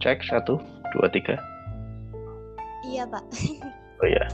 Cek satu, dua, tiga. Iya, Pak. Oh ya.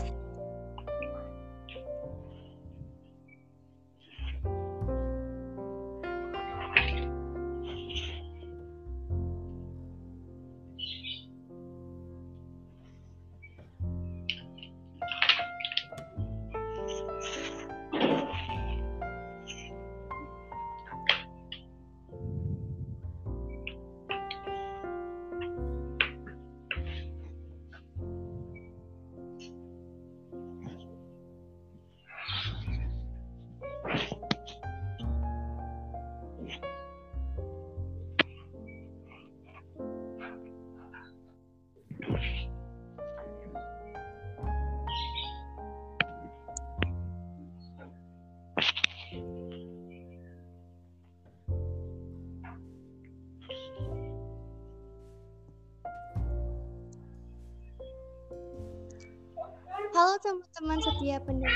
Teman-teman setia pendengar.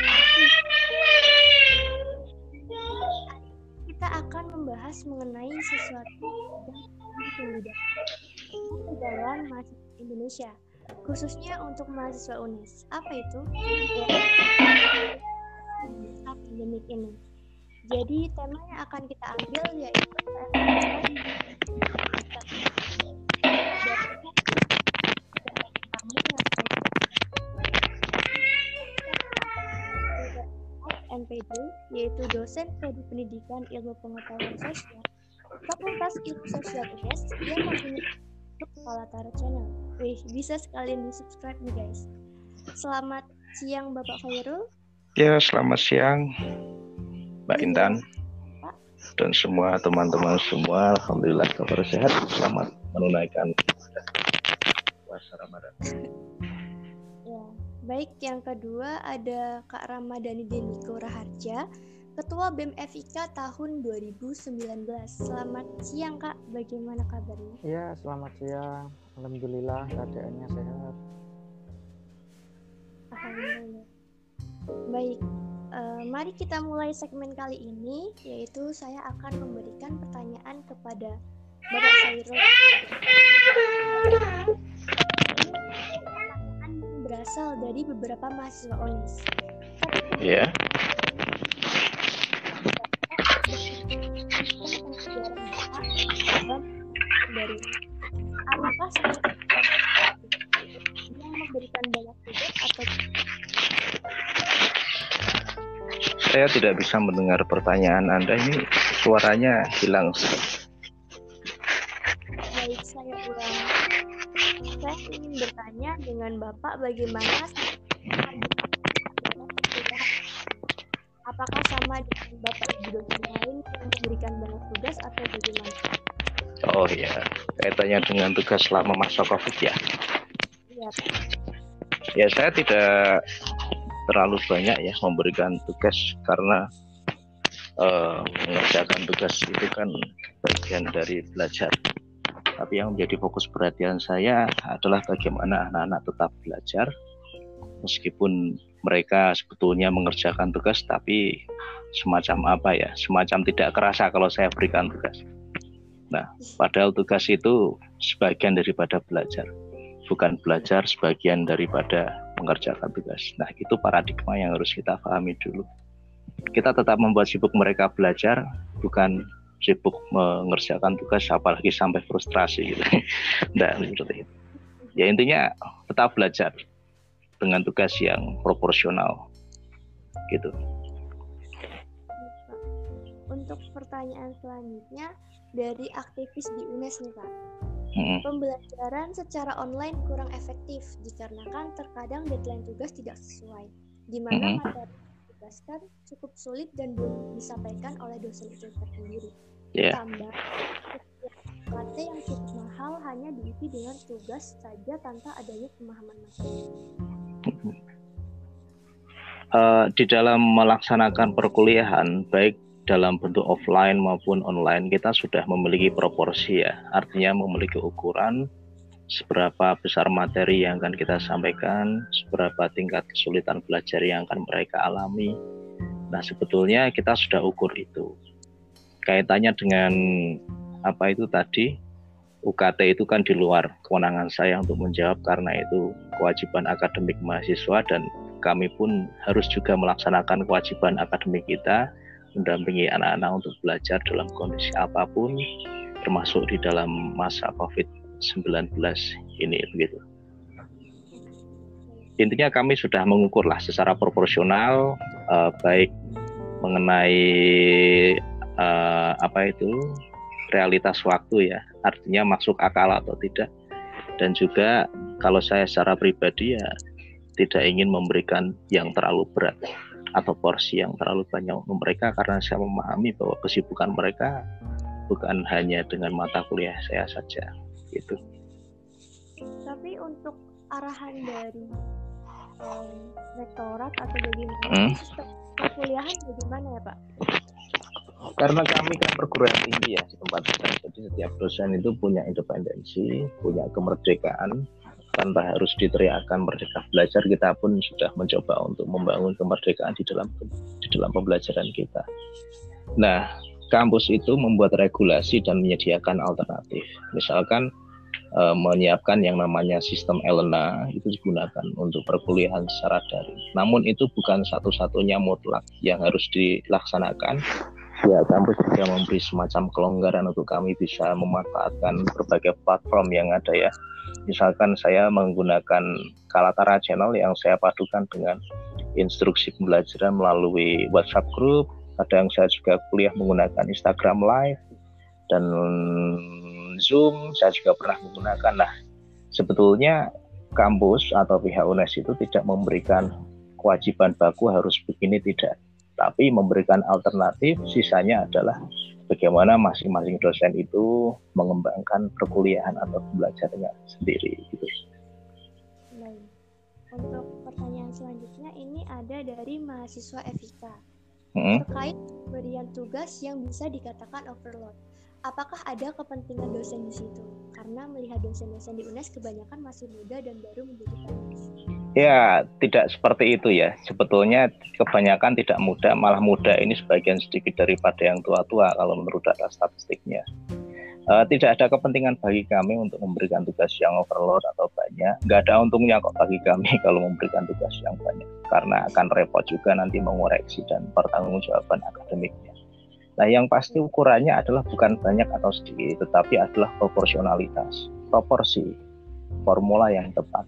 Kita akan membahas mengenai sesuatu yang dalam mahasiswa Indonesia, khususnya untuk mahasiswa UNES. Apa itu? Pandemik ini. Jadi tema yang akan kita ambil yaitu Yaitu dosen prodi pendidikan ilmu pengetahuan sosial, Fakultas Ilmu Sosial UNES yang mempunyai kepala Tara Channel. Wih, bisa sekalian di subscribe nih guys. Selamat siang Bapak Khairul. Ya, selamat siang Mbak Intan dan semua teman-teman semua. Alhamdulillah kabar sehat. Selamat menunaikan puasa Ramadan. Baik yang kedua ada Kak Ramadhani Deniko Raharja, Ketua BEM FIK tahun 2019. Selamat siang Kak, bagaimana kabarnya? Iya, selamat siang. Alhamdulillah keadaannya sehat. Alhamdulillah. Baik, eh, mari kita mulai segmen kali ini, yaitu saya akan memberikan pertanyaan kepada Bapak Khairul. Berasal dari beberapa mahasiswa ONIS. Ya, dari saya yang memberikan banyak tugas atau saya tidak bisa mendengar pertanyaan Anda ini suaranya hilang. baik dengan bapak bagaimana apakah sama dengan bapak dosen lain yang memberikan banyak tugas atau bagaimana Oh ya, kaitannya dengan tugas selama masa COVID ya. ya Pak. Ya saya tidak terlalu banyak ya memberikan tugas karena eh, mengerjakan tugas itu kan bagian dari belajar. Tapi yang menjadi fokus perhatian saya adalah bagaimana anak-anak tetap belajar meskipun mereka sebetulnya mengerjakan tugas tapi semacam apa ya, semacam tidak kerasa kalau saya berikan tugas. Nah, padahal tugas itu sebagian daripada belajar, bukan belajar sebagian daripada mengerjakan tugas. Nah, itu paradigma yang harus kita pahami dulu. Kita tetap membuat sibuk mereka belajar, bukan sibuk mengerjakan tugas, apalagi sampai frustrasi gitu. Nah, seperti itu. Ya intinya tetap belajar dengan tugas yang proporsional, gitu. untuk pertanyaan selanjutnya dari aktivis di UNES nih Pak Mm-mm. Pembelajaran secara online kurang efektif dikarenakan terkadang deadline tugas tidak sesuai, di mana Mhm. materi ditugaskan cukup sulit dan belum disampaikan oleh dosen itu sendiri. Ya. Tambah, UKT yang cukup mahal hanya diisi dengan tugas saja tanpa adanya pemahaman materi. Eh, di dalam melaksanakan perkuliahan baik dalam bentuk offline maupun online kita sudah memiliki proporsi ya artinya memiliki ukuran seberapa besar materi yang akan kita sampaikan seberapa tingkat kesulitan belajar yang akan mereka alami nah sebetulnya kita sudah ukur itu kaitannya dengan apa itu tadi UKT itu kan di luar kewenangan saya untuk menjawab karena itu kewajiban akademik mahasiswa dan kami pun harus juga melaksanakan kewajiban akademik kita mendampingi anak-anak untuk belajar dalam kondisi apa pun termasuk di dalam masa COVID-19 ini begitu. Intinya kami sudah mengukurlah secara proporsional uh, baik mengenai uh, apa itu realitas waktu ya artinya masuk akal atau tidak dan juga kalau saya secara pribadi ya tidak ingin memberikan yang terlalu berat atau porsi yang terlalu banyak untuk mereka karena saya memahami bahwa kesibukan mereka bukan hanya dengan mata kuliah saya saja gitu. Tapi untuk arahan dari um, rektorat atau bagaimana hmm? sistem perkuliahan bagaimana ya Pak? Karena kami kan perguruan tinggi ya di tempat saya jadi setiap dosen itu punya independensi punya kemerdekaan. Tanpa harus diteriakkan merdeka belajar kita pun sudah mencoba untuk membangun kemerdekaan di dalam di dalam pembelajaran kita. Nah kampus itu membuat regulasi dan menyediakan alternatif. Misalkan e, menyiapkan yang namanya sistem Elena itu digunakan untuk perkuliahan secara daring. Namun itu bukan satu-satunya mutlak yang harus dilaksanakan Ya, kampus juga memberi semacam kelonggaran untuk kami bisa memanfaatkan berbagai platform yang ada ya. Misalkan saya menggunakan Kalatara Channel yang saya padukan dengan instruksi pembelajaran melalui WhatsApp group. Kadang saya juga kuliah menggunakan Instagram Live dan Zoom saya juga pernah menggunakan. Nah, sebetulnya kampus atau pihak UNES itu tidak memberikan kewajiban baku harus begini tidak tapi memberikan alternatif sisanya adalah bagaimana masing-masing dosen itu mengembangkan perkuliahan atau pembelajarannya sendiri gitu. Baik. Untuk pertanyaan selanjutnya ini ada dari mahasiswa FIK hmm? terkait pemberian tugas yang bisa dikatakan overload. Apakah ada kepentingan dosen di situ? Karena melihat dosen-dosen di UNES kebanyakan masih muda dan baru menjadi penulis. Ya, tidak seperti itu ya. Sebetulnya kebanyakan tidak muda, malah muda ini sebagian sedikit daripada yang tua-tua kalau menurut data statistiknya. Uh, tidak ada kepentingan bagi kami untuk memberikan tugas yang overload atau banyak. Nggak ada untungnya kok bagi kami kalau memberikan tugas yang banyak, karena akan repot juga nanti mengoreksi dan pertanggungjawaban akademiknya. Nah, yang pasti ukurannya adalah bukan banyak atau sedikit, tetapi adalah proporsionalitas, proporsi, formula yang tepat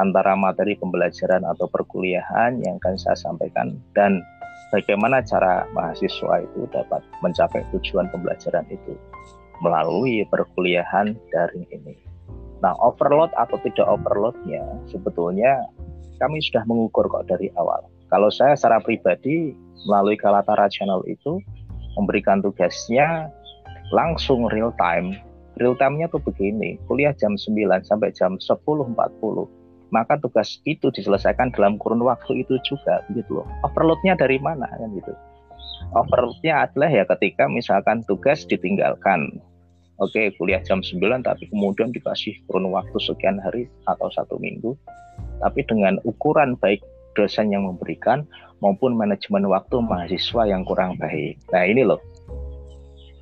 antara materi pembelajaran atau perkuliahan yang akan saya sampaikan dan bagaimana cara mahasiswa itu dapat mencapai tujuan pembelajaran itu melalui perkuliahan daring ini. Nah, overload atau tidak overloadnya sebetulnya kami sudah mengukur kok dari awal. Kalau saya secara pribadi melalui Kalatara Channel itu memberikan tugasnya langsung real time. Real time-nya tuh begini, kuliah jam 9 sampai jam 10.40 maka tugas itu diselesaikan dalam kurun waktu itu juga gitu loh. Overloadnya dari mana kan gitu. Overloadnya adalah ya ketika misalkan tugas ditinggalkan. Oke kuliah jam 9 tapi kemudian dikasih kurun waktu sekian hari atau satu minggu. Tapi dengan ukuran baik dosen yang memberikan maupun manajemen waktu mahasiswa yang kurang baik. Nah ini loh.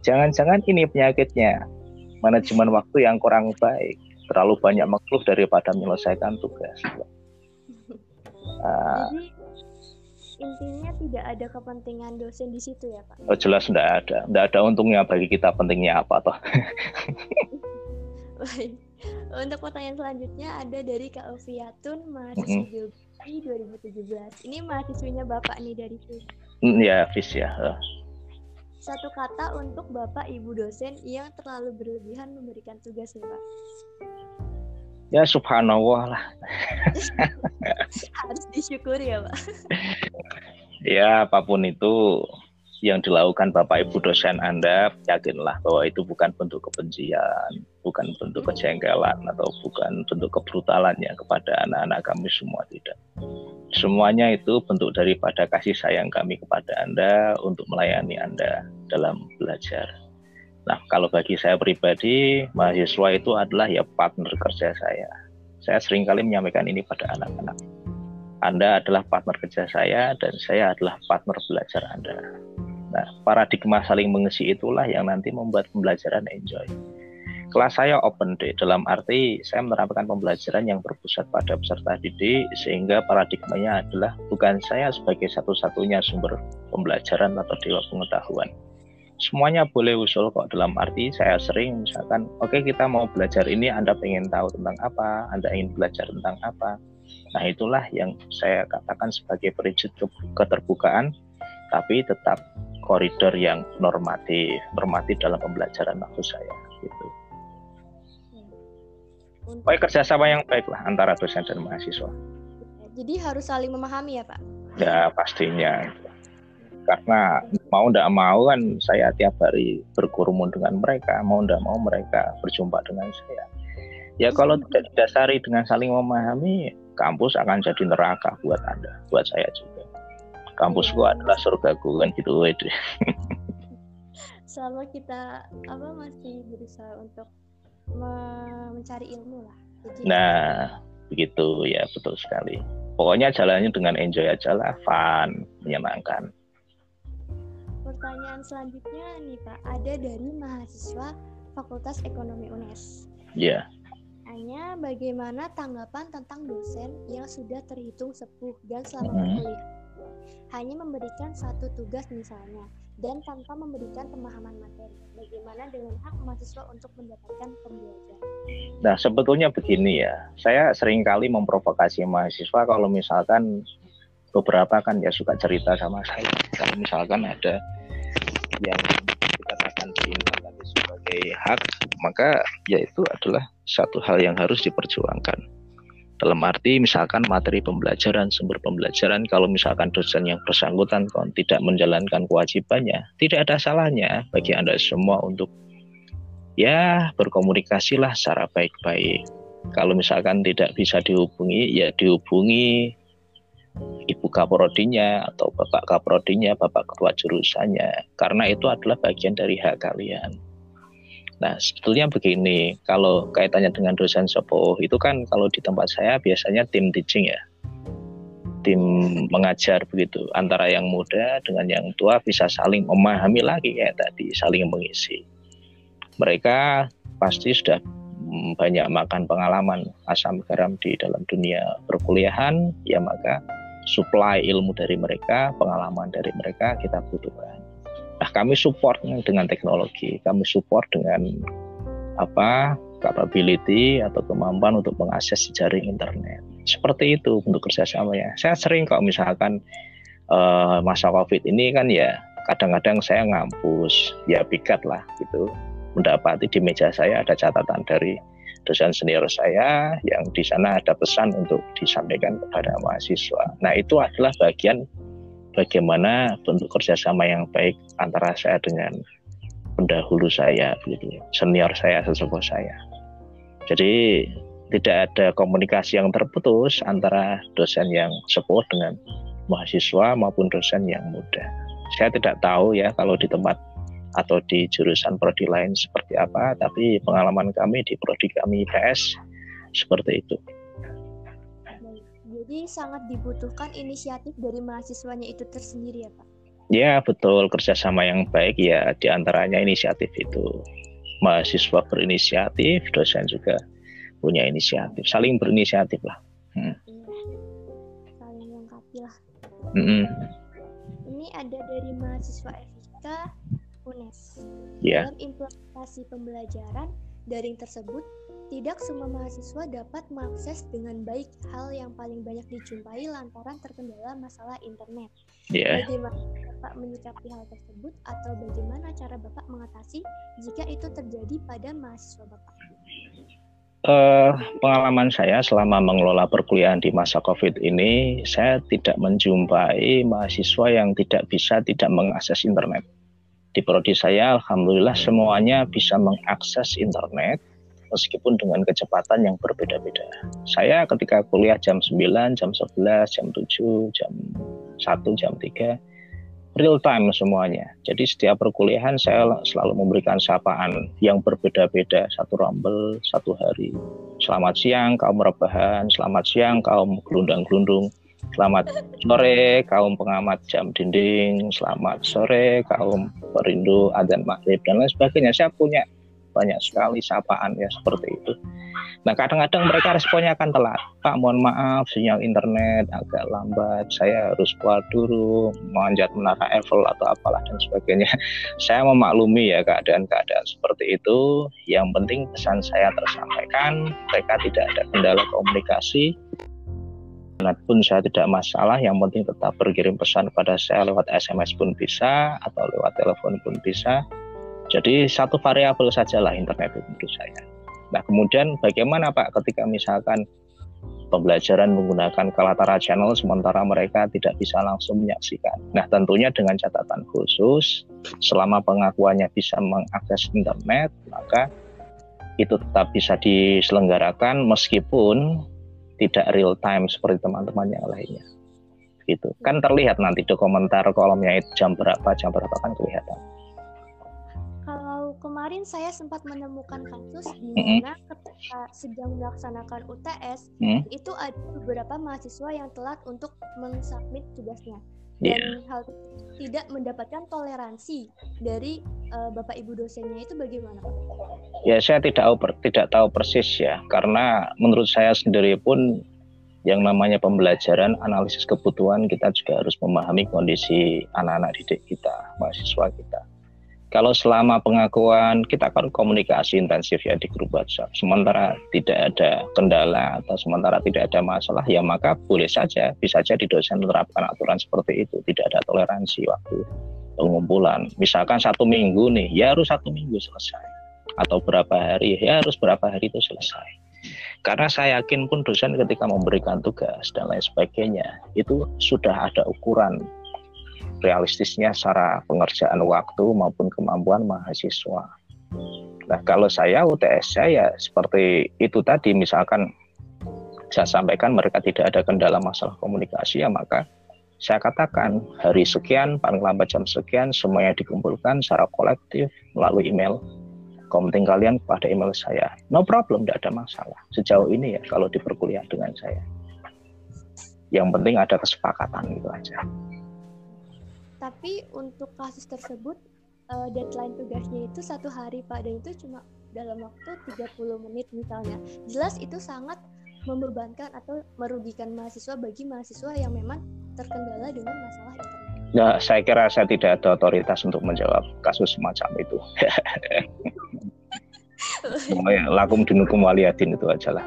Jangan-jangan ini penyakitnya. Manajemen waktu yang kurang baik terlalu banyak mengeluh daripada menyelesaikan tugas. Uh, Jadi intinya tidak ada kepentingan dosen di situ ya Pak? Oh jelas tidak ada, tidak ada untungnya bagi kita pentingnya apa toh. Baik. Untuk pertanyaan selanjutnya ada dari Kak Oviatun mahasiswa mm -hmm. 2017. Ini mahasiswinya Bapak nih dari FIS. Mm, ya, FIS ya. Satu kata untuk Bapak Ibu dosen yang terlalu berlebihan memberikan tugas ya Pak? Ya subhanallah lah. Harus disyukuri ya pak. Ya apa pun itu yang dilakukan Bapak Ibu dosen Anda, yakinlah bahwa itu bukan bentuk kebencian, bukan bentuk kejengkelan atau bukan bentuk kebrutalannya kepada anak-anak kami semua tidak. Semuanya itu bentuk daripada kasih sayang kami kepada Anda untuk melayani Anda dalam belajar. Nah, kalau bagi saya pribadi, mahasiswa itu adalah ya partner kerja saya. Saya sering kali menyampaikan ini pada anak-anak. Anda adalah partner kerja saya dan saya adalah partner belajar Anda. Nah, paradigma saling mengisi itulah yang nanti membuat pembelajaran enjoy. kelas saya open day dalam arti saya menerapkan pembelajaran yang berpusat pada peserta didik sehingga paradigmanya adalah bukan saya sebagai satu-satunya sumber pembelajaran atau dewa pengetahuan. Semuanya boleh usul kok dalam arti saya sering misalkan oke okay, kita mau belajar ini Anda pengen tahu tentang apa? Anda ingin belajar tentang apa? Nah itulah yang saya katakan sebagai prinsip keterbukaan tapi tetap koridor yang normatif normatif dalam pembelajaran maksud saya gitu Baik kerjasama yang baik lah antara dosen dan mahasiswa. Jadi harus saling memahami ya Pak? Ya pastinya. Karena mau tidak mau kan saya tiap hari berkurumun dengan mereka, mau tidak mau mereka berjumpa dengan saya. Ya kalau tidak didasari dengan saling memahami, kampus akan jadi neraka buat Anda, buat saya juga. Kampusku adalah surgaku kan gitu. Selama kita apa masih berusaha untuk mencari ilmu lah. Jadi, nah, begitu ya betul sekali. Pokoknya jalannya dengan enjoy aja lah, fun, menyenangkan. Pertanyaan selanjutnya nih Pak, ada dari mahasiswa Fakultas Ekonomi UNES. Iya. Yeah. Hanya bagaimana tanggapan tentang dosen yang sudah terhitung sepuh dan selama hmm. Hanya memberikan satu tugas misalnya, dan tanpa memberikan pemahaman materi. Bagaimana dengan hak mahasiswa untuk mendapatkan pembelajaran? Nah, sebetulnya begini ya. Saya sering kali memprovokasi mahasiswa kalau misalkan beberapa kan ya suka cerita sama saya. Kalau misalkan ada yang dikatakan tapi sebagai hak, maka ya itu adalah satu hal yang harus diperjuangkan dalam arti misalkan materi pembelajaran, sumber pembelajaran, kalau misalkan dosen yang bersangkutan kon tidak menjalankan kewajibannya, tidak ada salahnya bagi Anda semua untuk ya berkomunikasilah secara baik-baik. Kalau misalkan tidak bisa dihubungi, ya dihubungi ibu kaprodinya atau bapak kaprodinya, bapak ketua jurusannya, karena itu adalah bagian dari hak kalian. Nah, sebetulnya begini, kalau kaitannya dengan dosen sepuh, itu kan kalau di tempat saya biasanya tim teaching ya. Tim mengajar begitu, antara yang muda dengan yang tua bisa saling memahami lagi kayak tadi, saling mengisi. Mereka pasti sudah banyak makan pengalaman asam garam di dalam dunia perkuliahan, ya maka supply ilmu dari mereka, pengalaman dari mereka kita butuhkan. Nah, kami support dengan teknologi, kami support dengan apa capability atau kemampuan untuk mengakses jaring internet. Seperti itu untuk kerjasamanya. Saya sering kalau misalkan uh, masa COVID ini kan ya kadang-kadang saya ngampus, ya pikat lah gitu. Mendapati di meja saya ada catatan dari dosen senior saya yang di sana ada pesan untuk disampaikan kepada mahasiswa. Nah itu adalah bagian bagaimana bentuk kerjasama yang baik antara saya dengan pendahulu saya, begitu, senior saya, sesepuh saya. Jadi tidak ada komunikasi yang terputus antara dosen yang sepuh dengan mahasiswa maupun dosen yang muda. Saya tidak tahu ya kalau di tempat atau di jurusan prodi lain seperti apa, tapi pengalaman kami di prodi kami IPS seperti itu. Jadi sangat dibutuhkan inisiatif dari mahasiswanya itu tersendiri ya Pak? Ya betul, kerjasama yang baik ya di antaranya inisiatif itu. Mahasiswa berinisiatif, dosen juga punya inisiatif, saling berinisiatif lah. Hmm. Iya, saling melengkapi lah. Mm -hmm. Ini ada dari mahasiswa FIK UNES. Yeah. Dalam implementasi pembelajaran daring tersebut, tidak semua mahasiswa dapat mengakses dengan baik hal yang paling banyak dijumpai lantaran terkendala masalah internet. Yeah. Bagaimana Bapak menyikapi hal tersebut atau bagaimana cara Bapak mengatasi jika itu terjadi pada mahasiswa Bapak? Uh, pengalaman saya selama mengelola perkuliahan di masa COVID ini, saya tidak menjumpai mahasiswa yang tidak bisa tidak mengakses internet. Di prodi saya, alhamdulillah semuanya bisa mengakses internet meskipun dengan kecepatan yang berbeda-beda. Saya ketika kuliah jam 9, jam 11, jam 7, jam 1, jam 3, real time semuanya. Jadi setiap perkuliahan saya selalu memberikan sapaan yang berbeda-beda, satu rambel, satu hari. Selamat siang kaum rebahan, selamat siang kaum gelundang-gelundung, selamat sore kaum pengamat jam dinding, selamat sore kaum perindu adzan maghrib dan lain sebagainya. Saya punya banyak sekali sapaan ya seperti itu. Nah kadang-kadang mereka responnya akan telat. Pak mohon maaf sinyal internet agak lambat. Saya harus keluar dulu menganjat menara Eiffel atau apalah dan sebagainya. Saya memaklumi ya keadaan-keadaan seperti itu. Yang penting pesan saya tersampaikan. Mereka tidak ada kendala komunikasi. Nah, pun saya tidak masalah, yang penting tetap berkirim pesan kepada saya lewat SMS pun bisa atau lewat telepon pun bisa. Jadi satu variabel sajalah internet itu menurut saya. Nah kemudian bagaimana Pak ketika misalkan pembelajaran menggunakan Kalatara Channel sementara mereka tidak bisa langsung menyaksikan. Nah tentunya dengan catatan khusus selama pengakuannya bisa mengakses internet maka itu tetap bisa diselenggarakan meskipun tidak real time seperti teman-teman yang lainnya. Gitu. Kan terlihat nanti di komentar kolomnya itu jam berapa, jam berapa kan kelihatan kemarin saya sempat menemukan kasus di mana ketika sedang melaksanakan UTS mm. itu ada beberapa mahasiswa yang telat untuk mensubmit tugasnya dan yeah. hal tidak mendapatkan toleransi dari uh, bapak ibu dosennya itu bagaimana? Ya saya tidak tahu tidak tahu persis ya karena menurut saya sendiri pun yang namanya pembelajaran analisis kebutuhan kita juga harus memahami kondisi anak-anak didik kita mahasiswa kita kalau selama pengakuan kita akan komunikasi intensif ya di grup WhatsApp. Sementara tidak ada kendala atau sementara tidak ada masalah ya maka boleh saja bisa jadi dosen menerapkan aturan seperti itu. Tidak ada toleransi waktu pengumpulan. Misalkan satu minggu nih ya harus satu minggu selesai atau berapa hari ya harus berapa hari itu selesai. Karena saya yakin pun dosen ketika memberikan tugas dan lain sebagainya itu sudah ada ukuran realistisnya secara pengerjaan waktu maupun kemampuan mahasiswa. Nah, kalau saya UTS saya seperti itu tadi, misalkan saya sampaikan mereka tidak ada kendala masalah komunikasi, ya maka saya katakan hari sekian, paling lambat jam sekian, semuanya dikumpulkan secara kolektif melalui email. Komenting kalian kepada email saya. No problem, tidak ada masalah. Sejauh ini ya, kalau di perkuliahan dengan saya. Yang penting ada kesepakatan gitu aja tapi untuk kasus tersebut uh, deadline tugasnya itu satu hari Pak dan itu cuma dalam waktu 30 menit misalnya jelas itu sangat membebankan atau merugikan mahasiswa bagi mahasiswa yang memang terkendala dengan masalah internet. Nah, saya kira saya tidak ada otoritas untuk menjawab kasus semacam itu. oh ya, lakum dinukum waliyadin itu aja lah.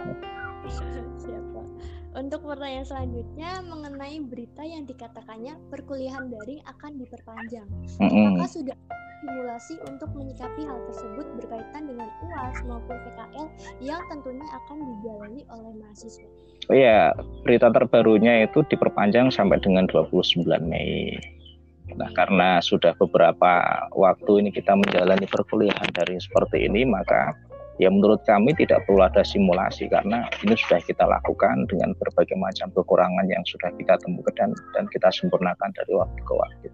Untuk pertanyaan selanjutnya mengenai berita yang dikatakannya perkuliahan daring akan diperpanjang. Mm-hmm. Apakah sudah simulasi untuk menyikapi hal tersebut berkaitan dengan UAS maupun PKL yang tentunya akan dijalani oleh mahasiswa? Oh iya, berita terbarunya itu diperpanjang sampai dengan 29 Mei. Nah, karena sudah beberapa waktu ini kita menjalani perkuliahan dari seperti ini, maka ya menurut kami tidak perlu ada simulasi karena ini sudah kita lakukan dengan berbagai macam kekurangan yang sudah kita temukan dan, dan kita sempurnakan dari waktu ke waktu.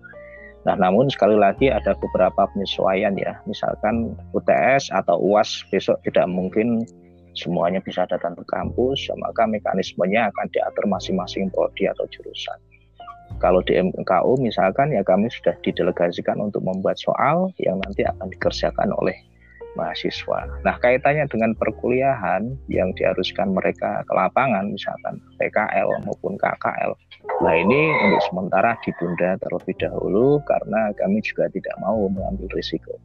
Nah, namun sekali lagi ada beberapa penyesuaian ya, misalkan UTS atau UAS besok tidak mungkin semuanya bisa datang ke kampus, ya maka mekanismenya akan diatur masing-masing prodi atau jurusan. Kalau di MKU misalkan ya kami sudah didelegasikan untuk membuat soal yang nanti akan dikerjakan oleh mahasiswa. Nah, kaitannya dengan perkuliahan yang diharuskan mereka ke lapangan, misalkan PKL maupun KKL. Nah, ini untuk sementara ditunda terlebih dahulu karena kami juga tidak mau mengambil risiko.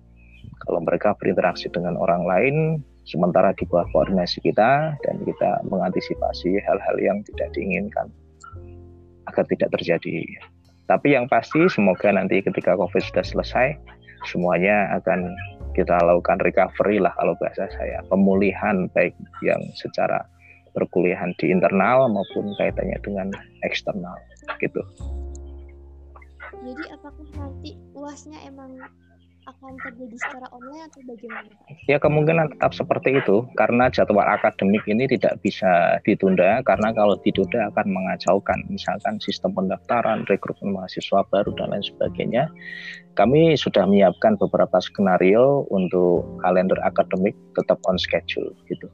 Kalau mereka berinteraksi dengan orang lain, sementara di bawah koordinasi kita dan kita mengantisipasi hal-hal yang tidak diinginkan agar tidak terjadi. Tapi yang pasti semoga nanti ketika COVID sudah selesai, semuanya akan kita lakukan recovery lah kalau bahasa saya pemulihan baik yang secara perkuliahan di internal maupun kaitannya dengan eksternal gitu. Jadi apakah nanti uasnya emang akan terjadi secara online atau bagaimana? Ya kemungkinan tetap seperti itu karena jadwal akademik ini tidak bisa ditunda karena kalau ditunda akan mengacaukan misalkan sistem pendaftaran, rekrutmen mahasiswa baru dan lain sebagainya. Kami sudah menyiapkan beberapa skenario untuk kalender akademik tetap on schedule gitu.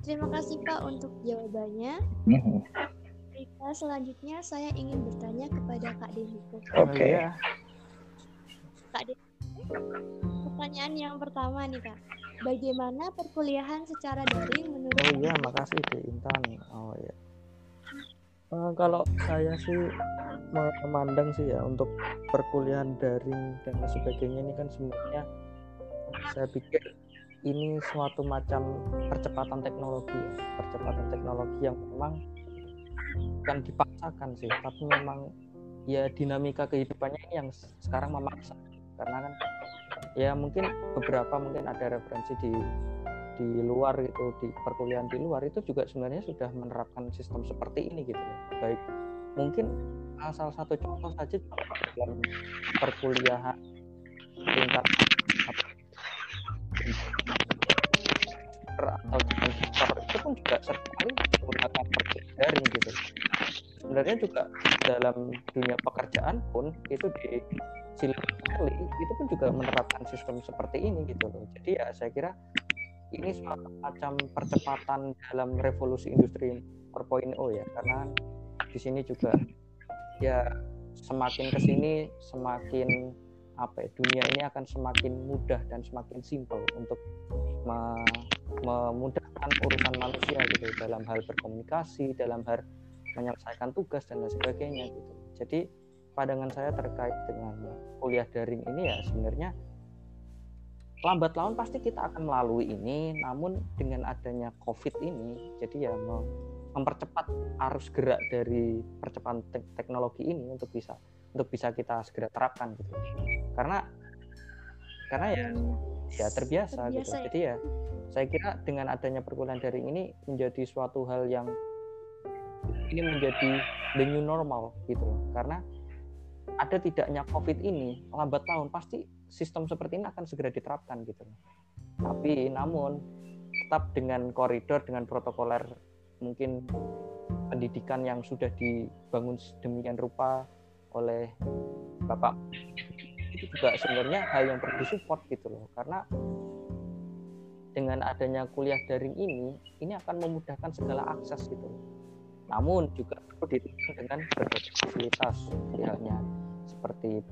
Terima kasih Pak untuk jawabannya. Mm -hmm. Selanjutnya saya ingin bertanya kepada Kak Deniko. Oke. Okay. Kak pertanyaan yang pertama nih kak. Bagaimana perkuliahan secara daring menurut oh iya makasih di Intan oh iya. Eh, kalau saya sih memandang sih ya untuk perkuliahan daring dan sebagainya ini kan sebenarnya saya pikir ini suatu macam percepatan teknologi ya. Percepatan teknologi yang memang bukan dipaksakan sih tapi memang ya dinamika kehidupannya yang sekarang memaksa karena kan ya mungkin beberapa mungkin ada referensi di di luar gitu di perkuliahan di luar itu juga sebenarnya sudah menerapkan sistem seperti ini gitu. Baik mungkin uh, salah satu contoh saja dalam perkuliahan tingkat atau itu pun juga sering kali menggunakan daring gitu sebenarnya juga dalam dunia pekerjaan pun itu di Silicon Valley itu pun juga menerapkan sistem seperti ini gitu loh. Jadi ya saya kira ini suatu macam percepatan dalam revolusi industri 4.0 ya karena di sini juga ya semakin ke sini semakin apa ya, dunia ini akan semakin mudah dan semakin simpel untuk me- memudahkan urusan manusia gitu dalam hal berkomunikasi dalam hal menyelesaikan tugas dan lain sebagainya gitu. Jadi pandangan saya terkait dengan kuliah daring ini ya sebenarnya lambat laun pasti kita akan melalui ini namun dengan adanya covid ini jadi ya mem- mempercepat arus gerak dari percepatan tek- teknologi ini untuk bisa untuk bisa kita segera terapkan gitu. Karena karena ya ya terbiasa, gitu. Terbiasa ya. jadi ya saya kira dengan adanya perkuliahan daring ini menjadi suatu hal yang ini menjadi the new normal gitu. Loh karena ada tidaknya covid ini lambat laun pasti sistem seperti ini akan segera diterapkan gitu. Loh tapi namun tetap dengan koridor dengan protokoler mungkin pendidikan yang sudah dibangun sedemikian rupa oleh bapak itu juga sebenarnya hal yang perlu support gitu loh. Karena dengan adanya kuliah daring ini ini akan memudahkan segala akses gitu. loh. Namun juga perlu ditunjukkan dengan berbagai fasilitas halnya seperti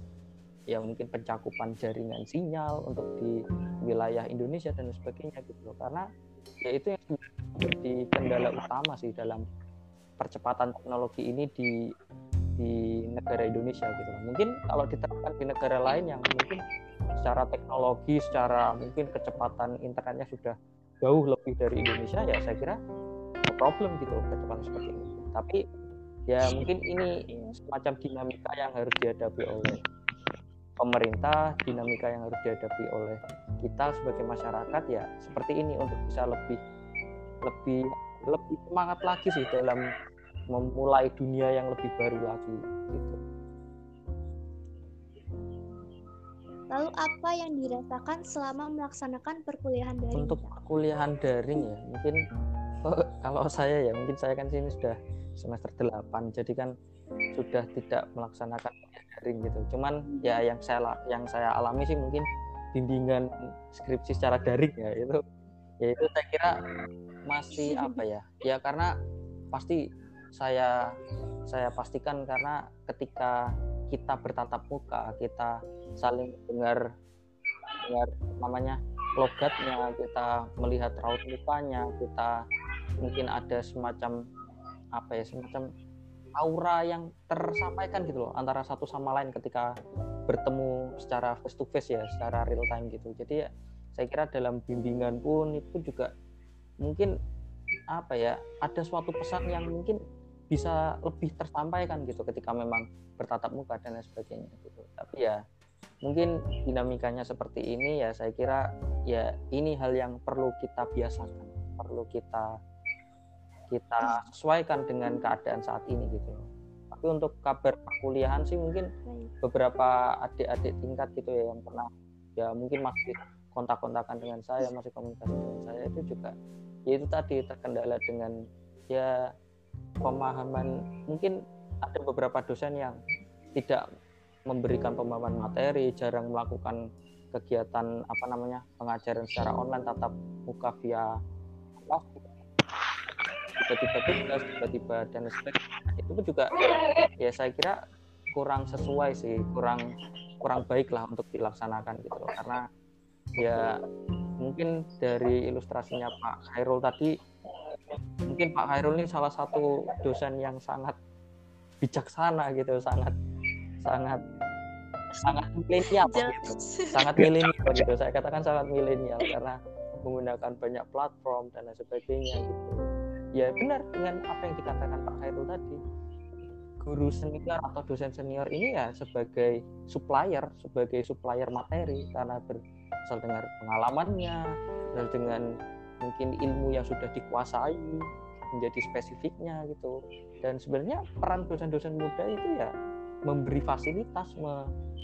ya mungkin pencakupan jaringan sinyal untuk di wilayah Indonesia dan sebagainya gitu loh karena ya itu yang menjadi kendala utama sih dalam percepatan teknologi ini di di negara Indonesia gitu loh. Mungkin kalau diterapkan di negara lain yang mungkin secara teknologi, secara mungkin kecepatan internetnya sudah jauh lebih dari Indonesia ya saya kira problem gitu loh kecepatan seperti ini. Tapi ya mungkin ini semacam dinamika yang harus dihadapi oleh pemerintah, dinamika yang harus dihadapi oleh kita sebagai masyarakat ya seperti ini untuk bisa lebih lebih lebih semangat lagi sih dalam memulai dunia yang lebih baru lagi gitu. lalu apa yang dirasakan selama melaksanakan perkuliahan daring Untuk perkuliahan daring ya mungkin oh, kalau saya ya mungkin saya kan sini sudah semester 8 jadi kan sudah tidak melaksanakan daring gitu. Cuman ya yang saya yang saya alami sih mungkin bimbingan skripsi secara daring ya itu ya itu saya kira masih apa ya ya karena pasti saya saya pastikan karena ketika kita bertatap muka kita saling dengar dengar namanya logatnya kita melihat raut mukanya kita mungkin ada semacam apa ya semacam aura yang tersampaikan gitu loh antara satu sama lain ketika bertemu secara face to face ya secara real time gitu. Jadi ya saya kira dalam bimbingan pun itu juga mungkin apa ya ada suatu pesan yang mungkin bisa lebih tersampaikan gitu ketika memang bertatap muka dan lain sebagainya gitu. Tapi ya mungkin dinamikanya seperti ini ya saya kira ya ini hal yang perlu kita biasakan perlu kita kita sesuaikan dengan keadaan saat ini gitu tapi untuk kabar perkuliahan sih mungkin beberapa adik-adik tingkat gitu ya yang pernah ya mungkin masih kontak-kontakan dengan saya masih komunikasi dengan saya itu juga ya itu tadi terkendala dengan ya pemahaman mungkin ada beberapa dosen yang tidak memberikan pemahaman materi jarang melakukan kegiatan apa namanya pengajaran secara online tatap muka via tiba-tiba tugas tiba-tiba dan sebagainya itu pun juga ya saya kira kurang sesuai sih kurang kurang baik lah untuk dilaksanakan gitu loh. Karena ya mungkin dari ilustrasinya Pak Khairul tadi mungkin Pak Khairul ini salah satu dosen yang sangat bijaksana gitu sangat sangat sangat milenial gitu. sangat milenial gitu. Saya katakan sangat milenial karena menggunakan banyak platform dan lain sebagainya gitu ya benar dengan apa yang dikatakan Pak Khairul tadi. Guru senior atau dosen senior ini ya sebagai supplier sebagai supplier materi karena berasal dengan pengalamannya dan dengan mungkin ilmu yang sudah dikuasai menjadi spesifiknya gitu. Dan sebenarnya peran dosen-dosen muda itu ya memberi fasilitas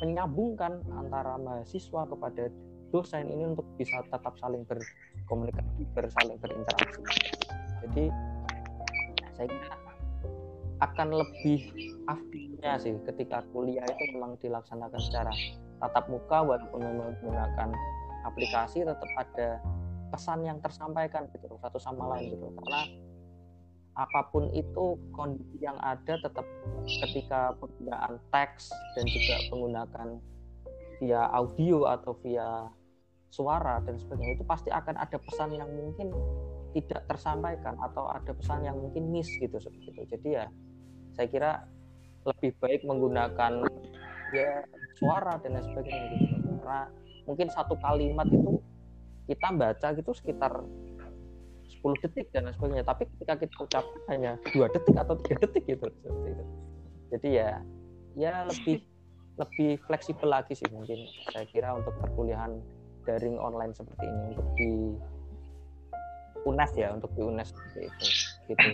menyambungkan antara mahasiswa kepada dosen ini untuk bisa tetap saling berkomunikasi bersaling berinteraksi jadi saya kira akan lebih afdilnya sih ketika kuliah itu memang dilaksanakan secara tatap muka walaupun menggunakan aplikasi tetap ada pesan yang tersampaikan gitu satu sama lain gitu karena apa pun itu kondisi yang ada tetap ketika penggunaan teks dan juga menggunakan via audio atau via suara dan sebagainya itu pasti akan ada pesan yang mungkin tidak tersampaikan atau ada pesan yang mungkin miss gitu seperti itu. Jadi ya saya kira lebih baik menggunakan ya suara dan lain sebagainya gitu. Karena mungkin satu kalimat itu kita baca gitu sekitar 10 detik dan lain sebagainya. Tapi ketika kita ucapkan hanya dua detik atau tiga detik gitu jadi ya ya lebih lebih fleksibel lagi sih mungkin saya kira untuk perkuliahan daring online seperti ini untuk di UNES ya untuk di seperti itu. Gitu.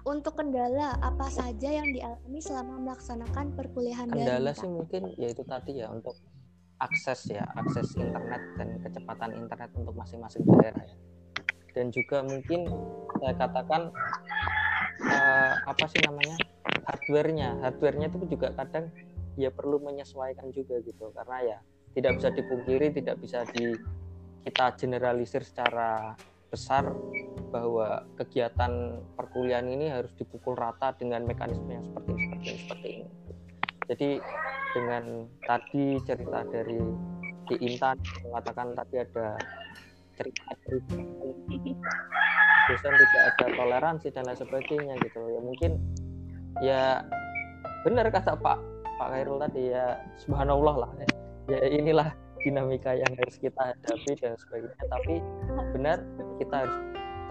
Untuk kendala apa saja yang dialami selama melaksanakan perkuliahan kendala sih mungkin yaitu tadi ya untuk akses ya akses internet dan kecepatan internet untuk masing-masing daerah ya. Dan juga mungkin saya katakan uh, apa sih namanya hardwarenya. Hardwarenya itu juga kadang ya perlu menyesuaikan juga gitu. Karena ya tidak bisa dipungkiri tidak bisa di kita generalisir secara besar bahwa kegiatan perkuliahan ini harus dipukul rata dengan mekanisme yang seperti ini, seperti ini, seperti ini. Jadi dengan tadi cerita dari di Intan mengatakan tadi ada cerita cerita dosen tidak ada toleransi dan lain sebagainya gitu ya mungkin ya benar kata Pak Pak Khairul tadi ya subhanallah lah ya, ya inilah dinamika yang harus kita hadapi dan sebagainya. Tapi benar kita harus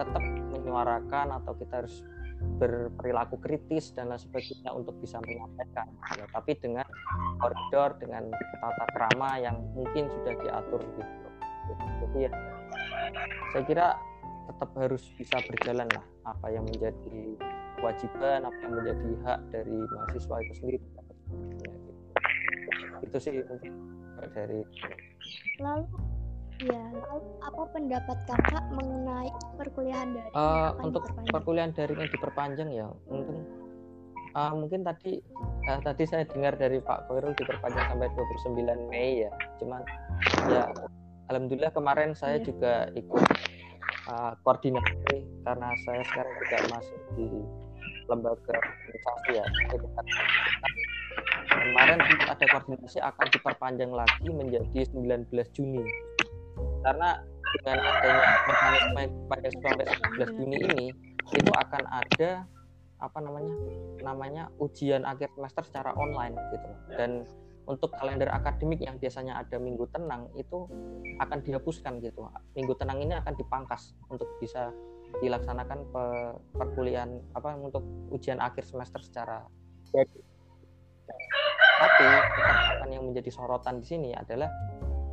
tetap menyuarakan atau kita harus berperilaku kritis dan lain sebagainya untuk bisa menyampaikan. Ya, tapi dengan koridor dengan tata krama yang mungkin sudah diatur gitu. Jadi ya saya kira tetap harus bisa berjalan lah apa yang menjadi kewajiban apa yang menjadi hak dari mahasiswa itu sendiri. Ya, gitu. itu sih dari lalu ya lalu apa pendapat kakak mengenai perkuliahan daring uh, untuk perkuliahan daring yang diperpanjang ya mungkin uh, mungkin tadi uh, tadi saya dengar dari Pak Koirul diperpanjang sampai 29 Mei ya. Cuman ya alhamdulillah kemarin saya yeah. juga ikut uh, koordinasi karena saya sekarang juga masih di lembaga organisasi ya kemarin ada koordinasi akan diperpanjang lagi menjadi 19 Juni. Karena dengan adanya mekanisme pada sampai 11 Juni ini itu akan ada apa namanya namanya ujian akhir semester secara online gitu. Dan untuk kalender akademik yang biasanya ada minggu tenang itu akan dihapuskan gitu. Minggu tenang ini akan dipangkas untuk bisa dilaksanakan pe perkuliahan apa untuk ujian akhir semester secara tapi tetap yang menjadi sorotan di sini adalah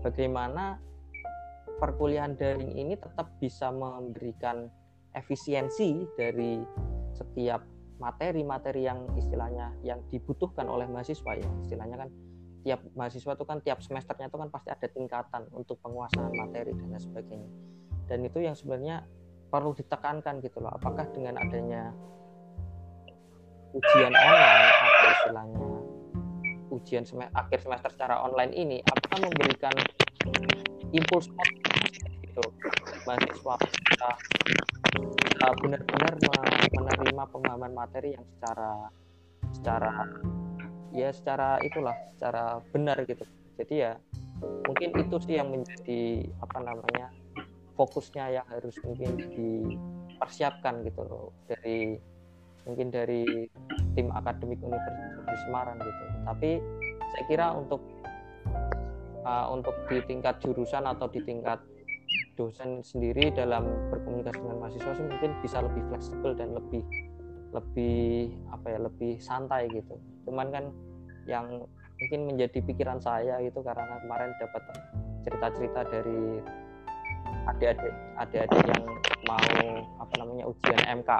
bagaimana perkuliahan daring ini tetap bisa memberikan efisiensi dari setiap materi-materi yang istilahnya yang dibutuhkan oleh mahasiswa ya. Istilahnya kan tiap mahasiswa itu kan tiap semesternya itu kan pasti ada tingkatan untuk penguasaan materi dan lain sebagainya. Dan itu yang sebenarnya perlu ditekankan gitu loh. Apakah dengan adanya ujian online istilahnya ujian sem akhir semester secara online ini apakah memberikan impuls gitu. Mahasiswa kita, kita benar-benar menerima pemahaman materi yang secara secara ya secara itulah secara benar gitu. Jadi ya mungkin itu sih yang menjadi apa namanya fokusnya yang harus mungkin dipersiapkan gitu loh. Dari mungkin dari tim akademik Universitas Semarang gitu. Tapi saya kira untuk uh, untuk di tingkat jurusan atau di tingkat dosen sendiri dalam berkomunikasi dengan mahasiswa sih mungkin bisa lebih fleksibel dan lebih lebih apa ya lebih santai gitu. Cuman kan yang mungkin menjadi pikiran saya itu karena kemarin dapat cerita-cerita dari adik-adik adik-adik yang mau apa namanya ujian MK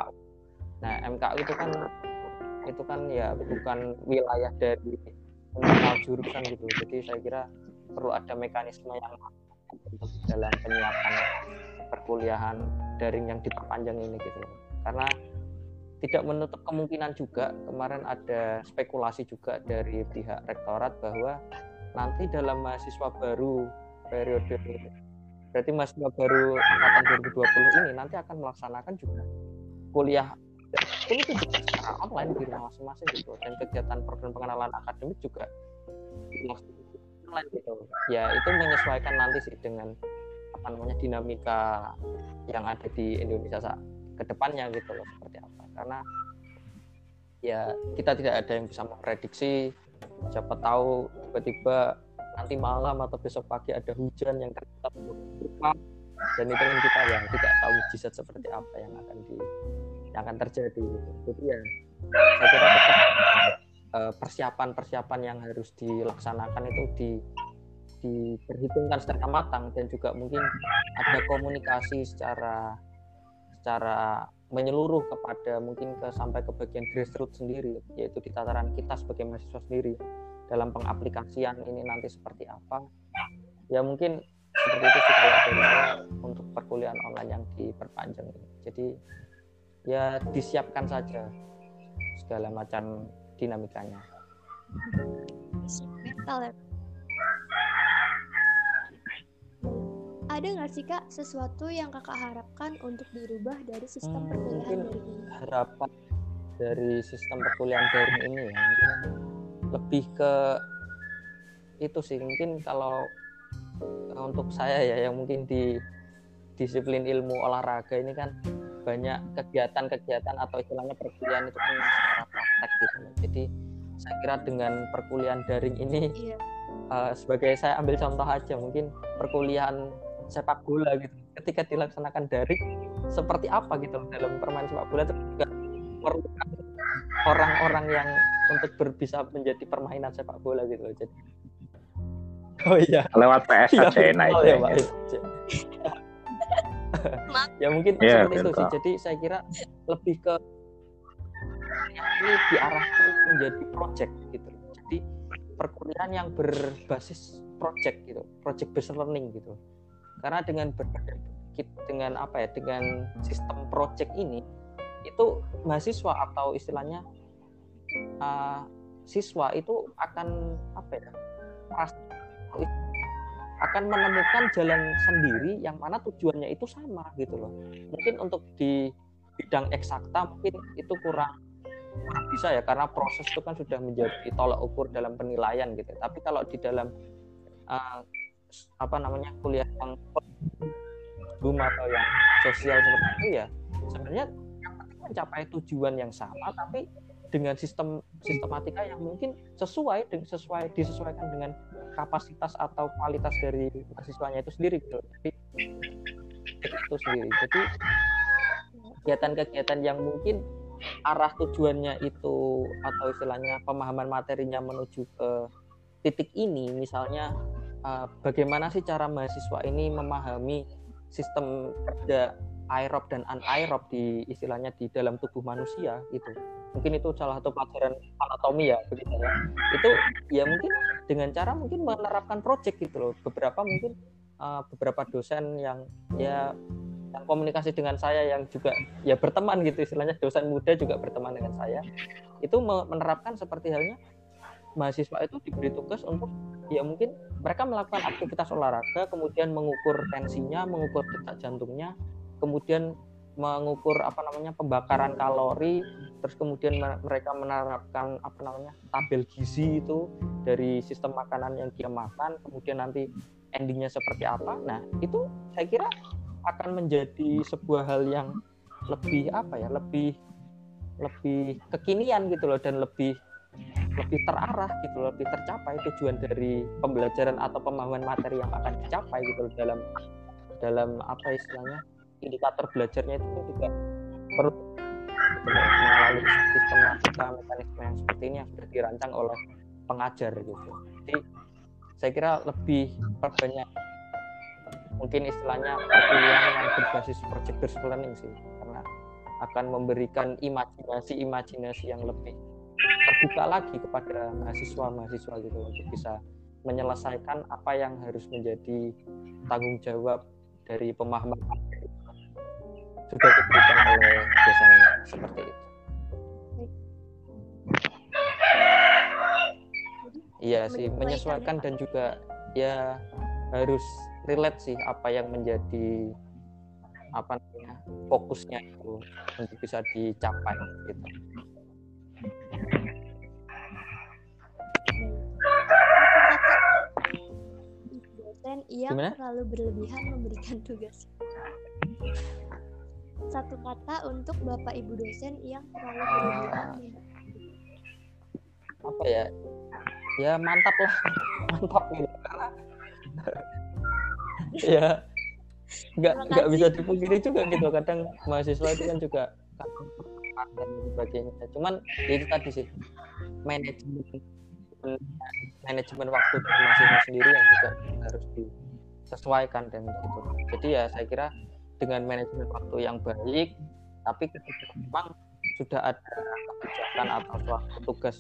nah MK itu kan itu kan ya bukan wilayah dari internal jurusan gitu. Jadi saya kira perlu ada mekanisme yang dalam penyiapan perkuliahan daring yang diperpanjang ini gitu. Karena tidak menutup kemungkinan juga kemarin ada spekulasi juga dari pihak rektorat bahwa nanti dalam mahasiswa baru periode berarti mahasiswa baru angkatan 2020 ini nanti akan melaksanakan juga kuliah ini juga secara online di rumah masing-masing gitu. Dan kegiatan program pengenalan akademik juga online gitu. Ya itu menyesuaikan nanti sih dengan apa namanya dinamika yang ada di Indonesia saat ke depannya gitu loh seperti apa. Karena ya kita tidak ada yang bisa memprediksi siapa tahu tiba-tiba nanti malam atau besok pagi ada hujan yang ternyata berupa dan itu kan kita yang tidak tahu mujizat seperti apa yang akan di akan terjadi. Jadi ya saya kira Eh, persiapan-persiapan yang harus dilaksanakan itu di diperhitungkan secara matang dan juga mungkin ada komunikasi secara secara menyeluruh kepada mungkin ke sampai ke bagian grassroots sendiri yaitu di tataran kita sebagai mahasiswa sendiri. Dalam pengaplikasian ini nanti seperti apa ya mungkin seperti itu sih kalau untuk perkuliahan online yang diperpanjang jadi ya disiapkan saja segala macam dinamikanya. Mental ya? Ada nggak sih kak sesuatu yang kakak harapkan untuk dirubah dari sistem hmm, perkuliahan mungkin dari ini? harapan dari sistem perkuliahan daring ini ya mungkin lebih ke itu sih. Mungkin kalau untuk saya ya yang mungkin di disiplin ilmu olahraga ini kan banyak kegiatan-kegiatan atau istilahnya perkuliahan itu kan secara praktek gitu. Jadi saya kira dengan perkuliahan daring ini Iya. uh, sebagai saya ambil contoh aja mungkin perkuliahan sepak bola gitu. Ketika dilaksanakan daring seperti apa gitu loh dalam permainan sepak bola itu? Juga merupakan orang-orang yang untuk ber, bisa menjadi permainan sepak bola gitu loh jadi oh iya. Lewat PS Iya, aja enak virtual itu ya, ya. Ya mungkin Iya, seperti itu sih. Jadi saya kira lebih ke ini diarahkan menjadi project gitu jadi perkuliahan yang berbasis project gitu project based learning gitu. Karena dengan ber, dengan apa ya dengan sistem project ini itu mahasiswa atau istilahnya uh, siswa itu akan apa ya merasa akan menemukan jalan sendiri yang mana tujuannya itu sama gitu loh. Mungkin untuk di bidang eksakta mungkin itu kurang kurang bisa ya karena proses itu kan sudah menjadi tolak ukur dalam penilaian gitu. Tapi kalau di dalam uh, apa namanya kuliah yang Zoom atau yang sosial seperti itu ya sebenarnya mencapai tujuan yang sama tapi dengan sistem sistematika yang mungkin sesuai sesuai disesuaikan dengan kapasitas atau kualitas dari mahasiswanya itu sendiri gitu. Jadi itu sendiri. Jadi kegiatan-kegiatan yang mungkin arah tujuannya itu atau istilahnya pemahaman materinya menuju ke titik ini misalnya uh, bagaimana sih cara mahasiswa ini memahami sistem kerja aerob dan anaerob di istilahnya di dalam tubuh manusia gitu. Mungkin itu salah satu pelajaran anatomi ya begitu ya itu ya mungkin dengan cara mungkin menerapkan project gitu loh. Beberapa mungkin uh, beberapa dosen yang ya yang komunikasi dengan saya yang juga ya berteman gitu istilahnya dosen muda juga berteman dengan saya. Itu menerapkan seperti halnya mahasiswa itu diberi tugas untuk ya mungkin mereka melakukan aktivitas olahraga kemudian mengukur tensinya mengukur detak jantungnya kemudian mengukur apa namanya pembakaran kalori terus kemudian mereka menerapkan apa namanya tabel gizi itu dari sistem makanan yang dia makan kemudian nanti endingnya seperti apa. Nah itu saya kira akan menjadi sebuah hal yang lebih apa ya lebih lebih kekinian gitu loh dan lebih lebih terarah gitu lebih tercapai tujuan dari pembelajaran atau pemahaman materi yang akan dicapai gitu loh dalam dalam apa istilahnya indikator belajarnya itu juga perlu melalui sistematika mekanisme yang seperti ini yang sudah dirancang oleh pengajar gitu. Jadi saya kira lebih perbanyak mungkin istilahnya perkuliahan yang berbasis project based learning sih karena akan memberikan imajinasi-imajinasi yang lebih terbuka lagi kepada mahasiswa-mahasiswa gitu untuk bisa menyelesaikan apa yang harus menjadi tanggung jawab dari pemahaman sudah diberikan oleh dosennya seperti itu. Iya sih menyesuaikan dan juga ya harus relate sih apa yang menjadi apa namanya fokusnya itu untuk bisa dicapai gitu. Dosen yang Gimana? terlalu berlebihan memberikan tugas satu kata untuk Bapak Ibu dosen yang terlalu berlebihan. Apa ya? Ya mantap lah, mantap gitu. ya. Nggak nggak bisa dipungkiri juga gitu. Kadang mahasiswa itu kan juga dan sebagainya. Cuman ya itu tadi sih. Manajemen manajemen waktu mahasiswa sendiri yang juga harus disesuaikan dan gitu. Jadi ya saya kira dengan manajemen waktu yang baik tapi ketika memang sudah ada kebijakan atau suatu tugas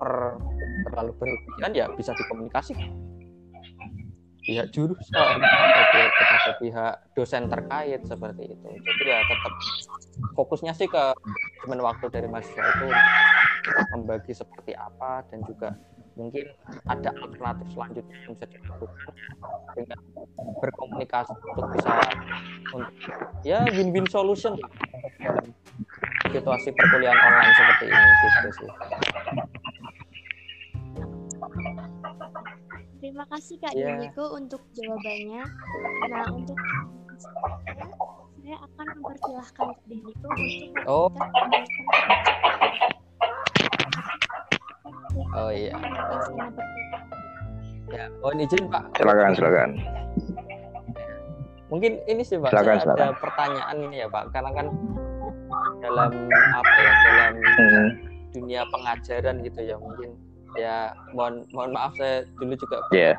per, terlalu berlebihan ya bisa dikomunikasikan. Pihak jurusan atau kepada pihak dosen terkait seperti itu. Jadi ya tetap fokusnya sih ke manajemen waktu dari mahasiswa itu membagi seperti apa dan juga mungkin ada alternatif selanjutnya yang bisa dilakukan dengan berkomunikasi untuk bisa untuk ya win-win solution situasi perkuliahan online seperti ini gitu sih. Terima kasih Kak yeah. Yuniko untuk jawabannya. Nah untuk saya akan mempersilahkan Kak Yuniko untuk oh. Oh iya. Ya, mohon izin Pak. Silakan, silakan. Mungkin ini sih Pak, silakan, silakan. ada pertanyaan ini ya Pak, karena kan dalam apa ya, dalam hmm. dunia pengajaran gitu ya mungkin ya mohon mohon maaf saya dulu juga yeah.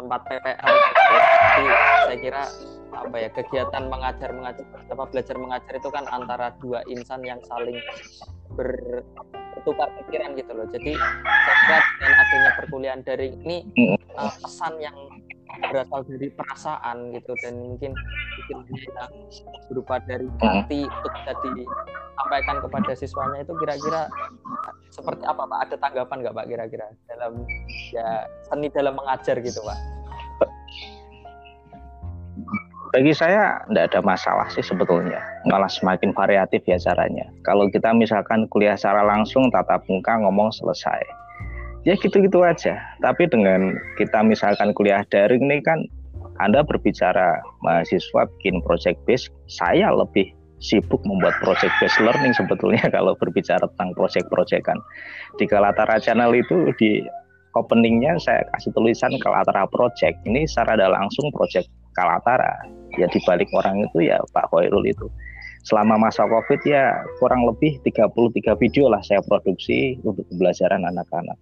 tempat PPL jadi saya kira apa ya kegiatan mengajar mengajar apa belajar mengajar itu kan antara dua insan yang saling ber bertukar pikiran gitu loh. Jadi saya kira dengan adanya perkuliahan daring ini uh, pesan yang berasal dari perasaan gitu dan mungkin yang berupa dari hati untuk bisa disampaikan kepada siswanya itu kira-kira seperti apa Pak? Ada tanggapan nggak Pak kira-kira dalam ya seni dalam mengajar gitu Pak? Bagi saya tidak ada masalah sih sebetulnya. Malah semakin variatif ya caranya. Kalau kita misalkan kuliah secara langsung tatap muka ngomong selesai. Ya gitu-gitu aja. Tapi dengan kita misalkan kuliah daring ini kan anda berbicara mahasiswa bikin project base saya lebih sibuk membuat project based learning sebetulnya kalau berbicara tentang project-projectan di Kalatara Channel itu di openingnya saya kasih tulisan Kalatara Project. Ini secara ada langsung project Kalatara ya di balik orang itu ya Pak Khairul itu selama masa COVID ya kurang lebih 33 video lah saya produksi untuk pembelajaran anak-anak.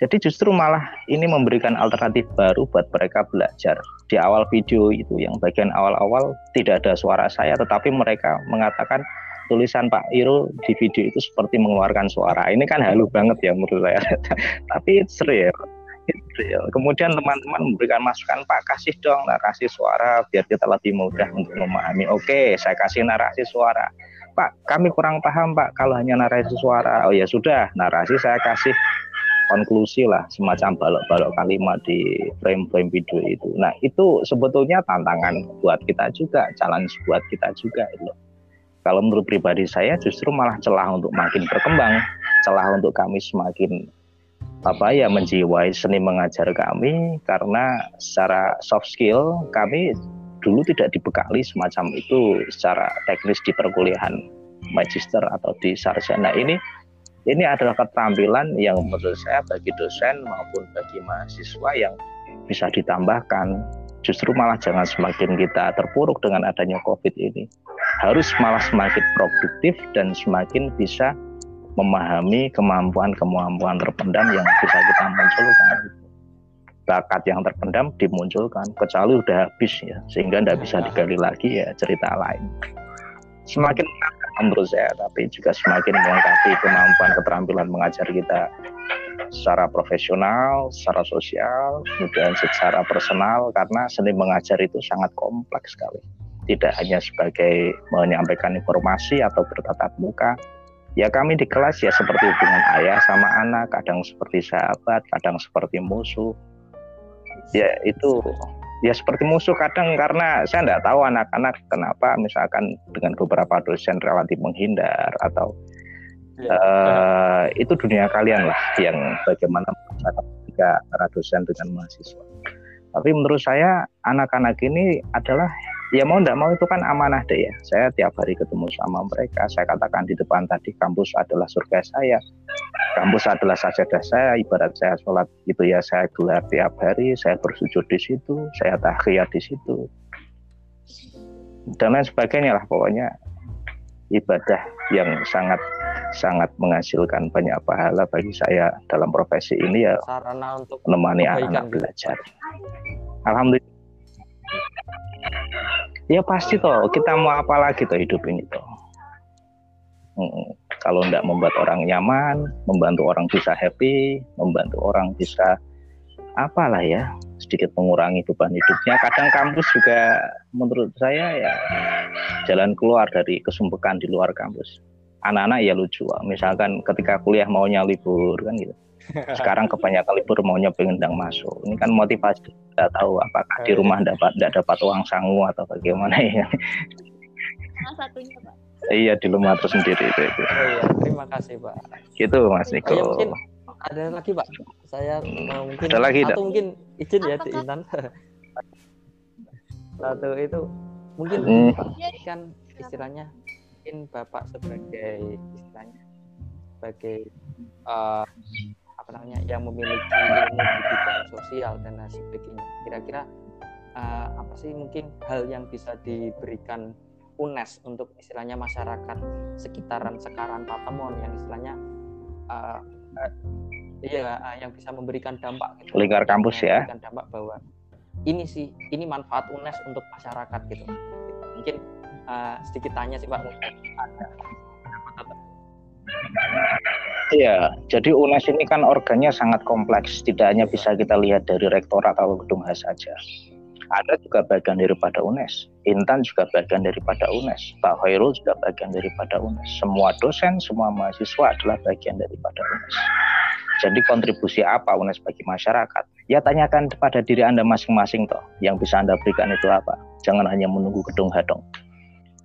Jadi justru malah ini memberikan alternatif baru buat mereka belajar. Di awal video itu yang bagian awal-awal tidak ada suara saya tetapi mereka mengatakan tulisan Pak Iro di video itu seperti mengeluarkan suara. Ini kan halu banget ya menurut saya. Tapi seru ya Kemudian teman-teman memberikan masukan, Pak kasih dong narasi suara biar kita lebih mudah untuk memahami. Oke, saya kasih narasi suara. Pak, kami kurang paham Pak kalau hanya narasi suara. Oh ya sudah, narasi saya kasih konklusi lah semacam balok-balok kalimat di frame-frame video itu. Nah itu sebetulnya tantangan buat kita juga, challenge buat kita juga itu. Kalau menurut pribadi saya justru malah celah untuk makin berkembang, celah untuk kami semakin apa ya menjiwai seni mengajar kami karena secara soft skill kami dulu tidak dibekali semacam itu secara teknis di perkuliahan magister atau di sarjana. Ini ini adalah keterampilan yang menurut saya bagi dosen maupun bagi mahasiswa yang bisa ditambahkan. Justru malah jangan semakin kita terpuruk dengan adanya COVID ini. Harus malah semakin produktif dan semakin bisa memahami kemampuan-kemampuan terpendam yang bisa kita munculkan. Bakat yang terpendam dimunculkan kecuali udah habis ya sehingga tidak bisa digali lagi ya cerita lain. Semakin menurut saya tapi juga semakin melengkapi kemampuan keterampilan mengajar kita secara profesional, secara sosial, kemudian secara personal karena seni mengajar itu sangat kompleks sekali. Tidak hanya sebagai menyampaikan informasi atau bertatap muka, ya kami di kelas ya seperti hubungan ayah sama anak kadang seperti sahabat kadang seperti musuh ya itu ya seperti musuh kadang karena saya tidak tahu anak-anak kenapa misalkan dengan beberapa dosen relatif menghindar atau ya. uh, itu dunia kalian lah yang bagaimana ketika para dosen dengan mahasiswa tapi menurut saya anak-anak ini adalah ya mau tidak mau itu kan amanah deh ya. Saya tiap hari ketemu sama mereka. Saya katakan di depan tadi kampus adalah surga saya. Kampus adalah sajadah saya. Ibarat saya sholat itu ya saya gelar tiap hari. Saya bersujud di situ. Saya tahiyat di situ. Dan lain sebagainya lah pokoknya ibadah yang sangat sangat menghasilkan banyak pahala bagi saya dalam profesi ini ya sarana untuk menemani anak-anak belajar. Alhamdulillah ya pasti toh. Kita mau apa lagi toh hidup ini toh? Hmm, kalau tidak membuat orang nyaman membantu orang bisa happy membantu orang bisa apalah ya sedikit mengurangi beban hidupnya. Kadang kampus juga menurut saya ya jalan keluar dari kesumpekan di luar kampus. Anak-anak ya lucu misalkan ketika kuliah maunya libur kan gitu sekarang kebanyakan libur maunya pengendang masuk. Ini kan motivasi tidak tahu apakah di rumah dapat tidak dapat uang sangu atau bagaimana ya. Salah satunya pak. Iya di rumah terus sendiri itu, itu. Oh, iya. terima kasih pak. Gitu mas Niko oh, ya, ada lagi pak? Saya uh, mungkin ada lagi atau mungkin izin ya di Intan? Satu itu mungkin hmm. kan istilahnya mungkin bapak sebagai istilahnya sebagai uh, apa namanya yang memiliki ilmu bidang sosial dan lain sebagainya kira-kira uh, apa sih mungkin hal yang bisa diberikan UNES untuk istilahnya masyarakat sekitaran sekarang Patemon yang istilahnya uh, uh, iya uh, yang bisa memberikan dampak gitu. lingkar kampus ya. Memberikan dampak bahwa ini sih ini manfaat UNES untuk masyarakat gitu. Mungkin uh, sedikit tanya sih Pak. Mungkin ada Iya, jadi UNES ini kan organnya sangat kompleks, tidak hanya bisa kita lihat dari rektorat atau gedung H saja. Ada juga bagian daripada UNES, Intan juga bagian daripada UNES, Pak Hoirul juga bagian daripada UNES. Semua dosen, semua mahasiswa adalah bagian daripada UNES. Jadi kontribusi apa UNES bagi masyarakat? Ya tanyakan kepada diri Anda masing-masing toh, yang bisa Anda berikan itu apa? Jangan hanya menunggu gedung hadong.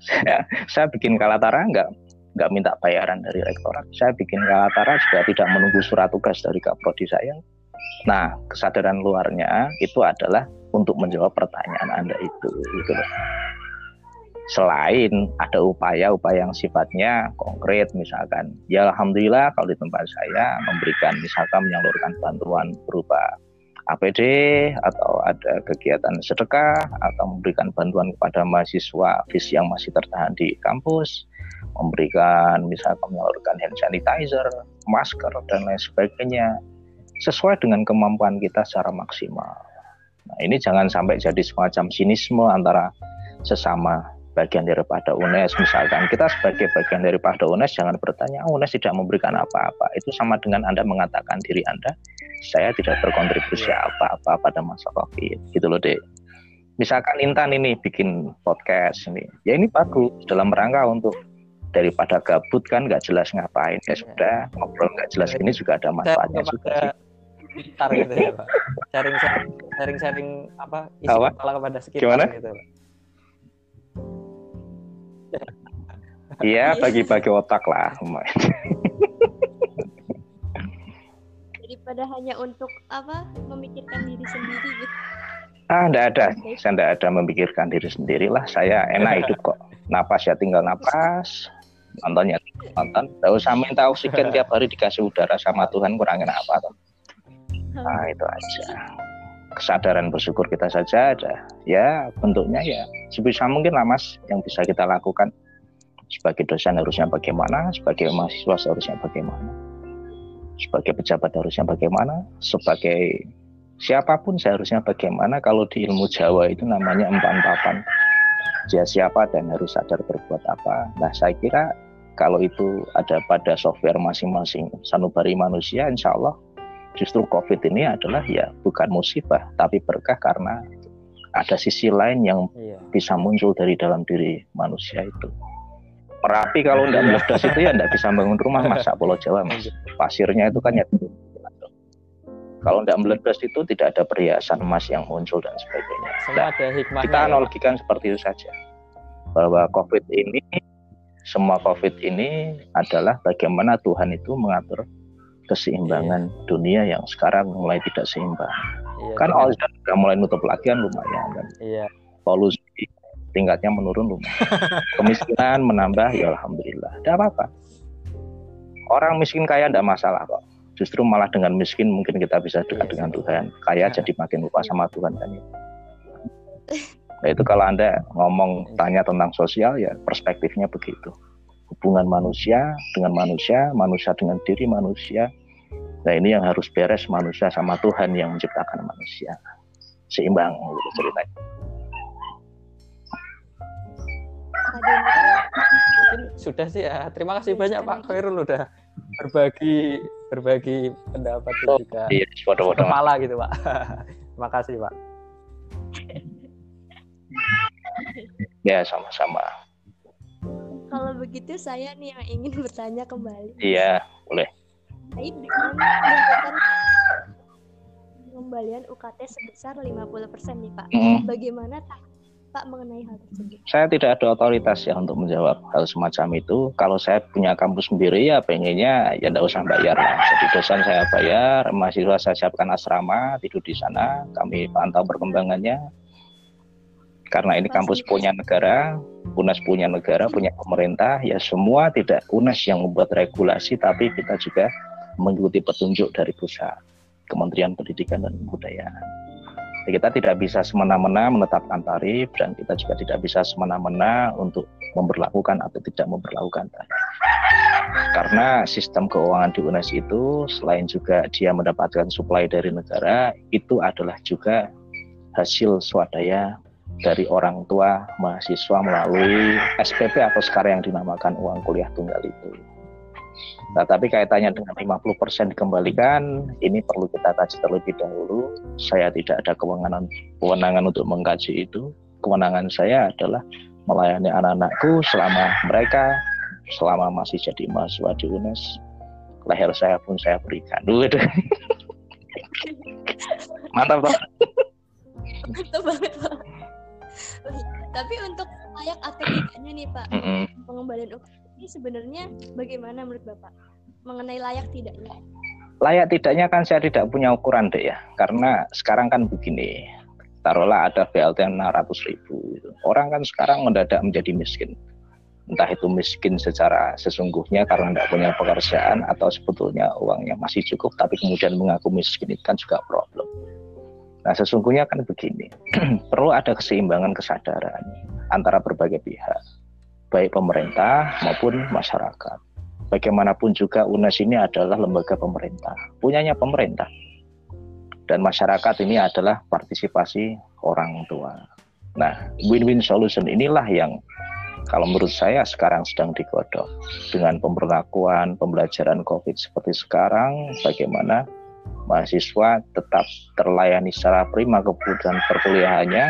Saya, saya bikin Kalatara enggak nggak minta bayaran dari rektorat. Saya bikin Kalatara juga tidak menunggu surat tugas dari Kaprodi saya. Nah, kesadaran luarnya itu adalah untuk menjawab pertanyaan Anda itu. Gitu loh. Selain ada upaya-upaya yang sifatnya konkret, misalkan, ya Alhamdulillah kalau di tempat saya memberikan misalkan menyalurkan bantuan berupa APD atau ada kegiatan sedekah atau memberikan bantuan kepada mahasiswa FIS yang masih tertahan di kampus memberikan misalkan menyalurkan hand sanitizer, masker dan lain sebagainya sesuai dengan kemampuan kita secara maksimal. Nah, ini jangan sampai jadi semacam sinisme antara sesama bagian daripada UNES. Misalkan kita sebagai bagian daripada UNES jangan bertanya oh, UNES tidak memberikan apa-apa. Itu sama dengan Anda mengatakan diri Anda saya tidak berkontribusi apa-apa pada masa COVID. Gitu loh deh misalkan Intan ini bikin podcast ini. Ya ini bagus dalam rangka untuk daripada gabut kan nggak jelas ngapain ya sudah ngobrol nggak jelas ini juga ada manfaatnya juga sih. sekitar gitu ya pak sharing sharing sharing sharing apa isi Apa? kepala kepada sekitar Gimana? gitu Pak. Iya bagi-bagi otak lah. daripada hanya untuk apa memikirkan diri sendiri gitu Ah, enggak ada. Saya enggak ada memikirkan diri sendiri lah. Saya enak hidup kok. Napas ya tinggal napas. Nontonnya nonton. Enggak usah minta oksigen tiap hari dikasih udara sama Tuhan kurangin apa toh. Nah, itu aja. Kesadaran bersyukur kita saja ada. Ya, bentuknya ya sebisa mungkin lah Mas yang bisa kita lakukan. Sebagai dosen harusnya bagaimana, sebagai mahasiswa seharusnya bagaimana. Sebagai pejabat harusnya bagaimana, sebagai siapa pun seharusnya bagaimana kalau di ilmu Jawa itu namanya empan papan dia siapa dan harus sadar berbuat apa nah saya kira kalau itu ada pada software masing-masing sanubari manusia insya Allah justru COVID ini adalah ya bukan musibah tapi berkah karena ada sisi lain yang iya. bisa muncul dari dalam diri manusia itu. Merapi kalau tidak meledas itu ya tidak bisa bangun rumah masa Pulau Jawa mas. Pasirnya itu kan ya. Kalau tidak meledas itu tidak ada perhiasan emas yang muncul dan sebagainya. Nah, kita ya. analogikan seperti itu saja. Bahwa COVID ini semua COVID ini adalah bagaimana Tuhan itu mengatur keseimbangan dunia yang sekarang mulai tidak seimbang. Iya, Kan dengan- Ozon sudah mulai nutup lagian lumayan kan. iya Polusi tingkatnya menurun lumayan. Kemiskinan menambah ya alhamdulillah. Tidak apa-apa. Orang miskin kaya tidak masalah kok. Justru malah dengan miskin mungkin kita bisa dekat Iya, dengan. Tuhan. Kaya jadi makin lupa sama Tuhan kan ya. Nah itu kalau Anda ngomong tanya tentang sosial ya perspektifnya begitu. Hubungan manusia dengan manusia, manusia dengan diri manusia. Nah ini yang harus beres manusia sama Tuhan yang menciptakan manusia. Seimbang gitu ceritanya. mungkin sudah sih ya terima kasih Iya, banyak Pak. Khairul udah berbagi berbagi pendapat Oh, juga Iya, foto-foto. kepala gitu Pak terima kasih Pak Ya sama-sama. kalau begitu saya nih yang ingin bertanya kembali Iya, boleh. terkait dengan pengembalian UKT sebesar 50% nih Pak. Mm. Bagaimana Pak mengenai hal tersebut? Saya tidak ada otoritas ya untuk menjawab hal semacam itu. Kalau saya punya kampus sendiri ya pengennya ya tidak usah bayar lah. Jadi dosen saya bayar, mahasiswa saya siapkan asrama, tidur di sana, kami pantau perkembangannya. Karena ini kampus punya negara, UNES punya negara, punya pemerintah, ya semua tidak UNES yang membuat regulasi, tapi kita juga mengikuti petunjuk dari pusat, Kementerian Pendidikan dan Kebudayaan. Kita tidak bisa semena-mena menetapkan tarif dan kita juga tidak bisa semena-mena untuk memperlakukan atau tidak memperlakukan tarif. Karena sistem keuangan di UNES itu selain juga dia mendapatkan suplai dari negara, itu adalah juga hasil swadaya dari orang tua mahasiswa melalui SPP atau sekarang yang dinamakan uang kuliah tunggal itu. Nah, tapi kaitannya dengan 50% dikembalikan, ini perlu kita kaji terlebih dahulu. Saya tidak ada kewenangan kewenangan untuk mengkaji itu. Kewenangan saya adalah melayani anak-anakku selama mereka selama masih jadi mahasiswa di UNES. Leher saya pun saya berikan. Waduh. Mantap, Pak. Mantap banget Pak. Tapi untuk layak atau tidaknya nih Pak, pengembalian UKT ini sebenarnya bagaimana menurut Bapak? Mengenai layak tidaknya? layak tidaknya kan saya tidak punya ukuran deh ya karena sekarang kan begini taruhlah ada BLT 600 ribu gitu. orang kan sekarang mendadak menjadi miskin entah itu miskin secara sesungguhnya karena tidak punya pekerjaan atau sebetulnya uangnya masih cukup tapi kemudian mengaku miskin itu kan juga problem nah sesungguhnya kan begini perlu ada keseimbangan kesadaran antara berbagai pihak baik pemerintah maupun masyarakat bagaimanapun juga UNES ini adalah lembaga pemerintah, punyanya pemerintah. Dan masyarakat ini adalah partisipasi orang tua. Nah, win-win solution inilah yang kalau menurut saya sekarang sedang digodok. Dengan pemberlakuan pembelajaran COVID seperti sekarang, bagaimana mahasiswa tetap terlayani secara prima kebutuhan perkuliahannya,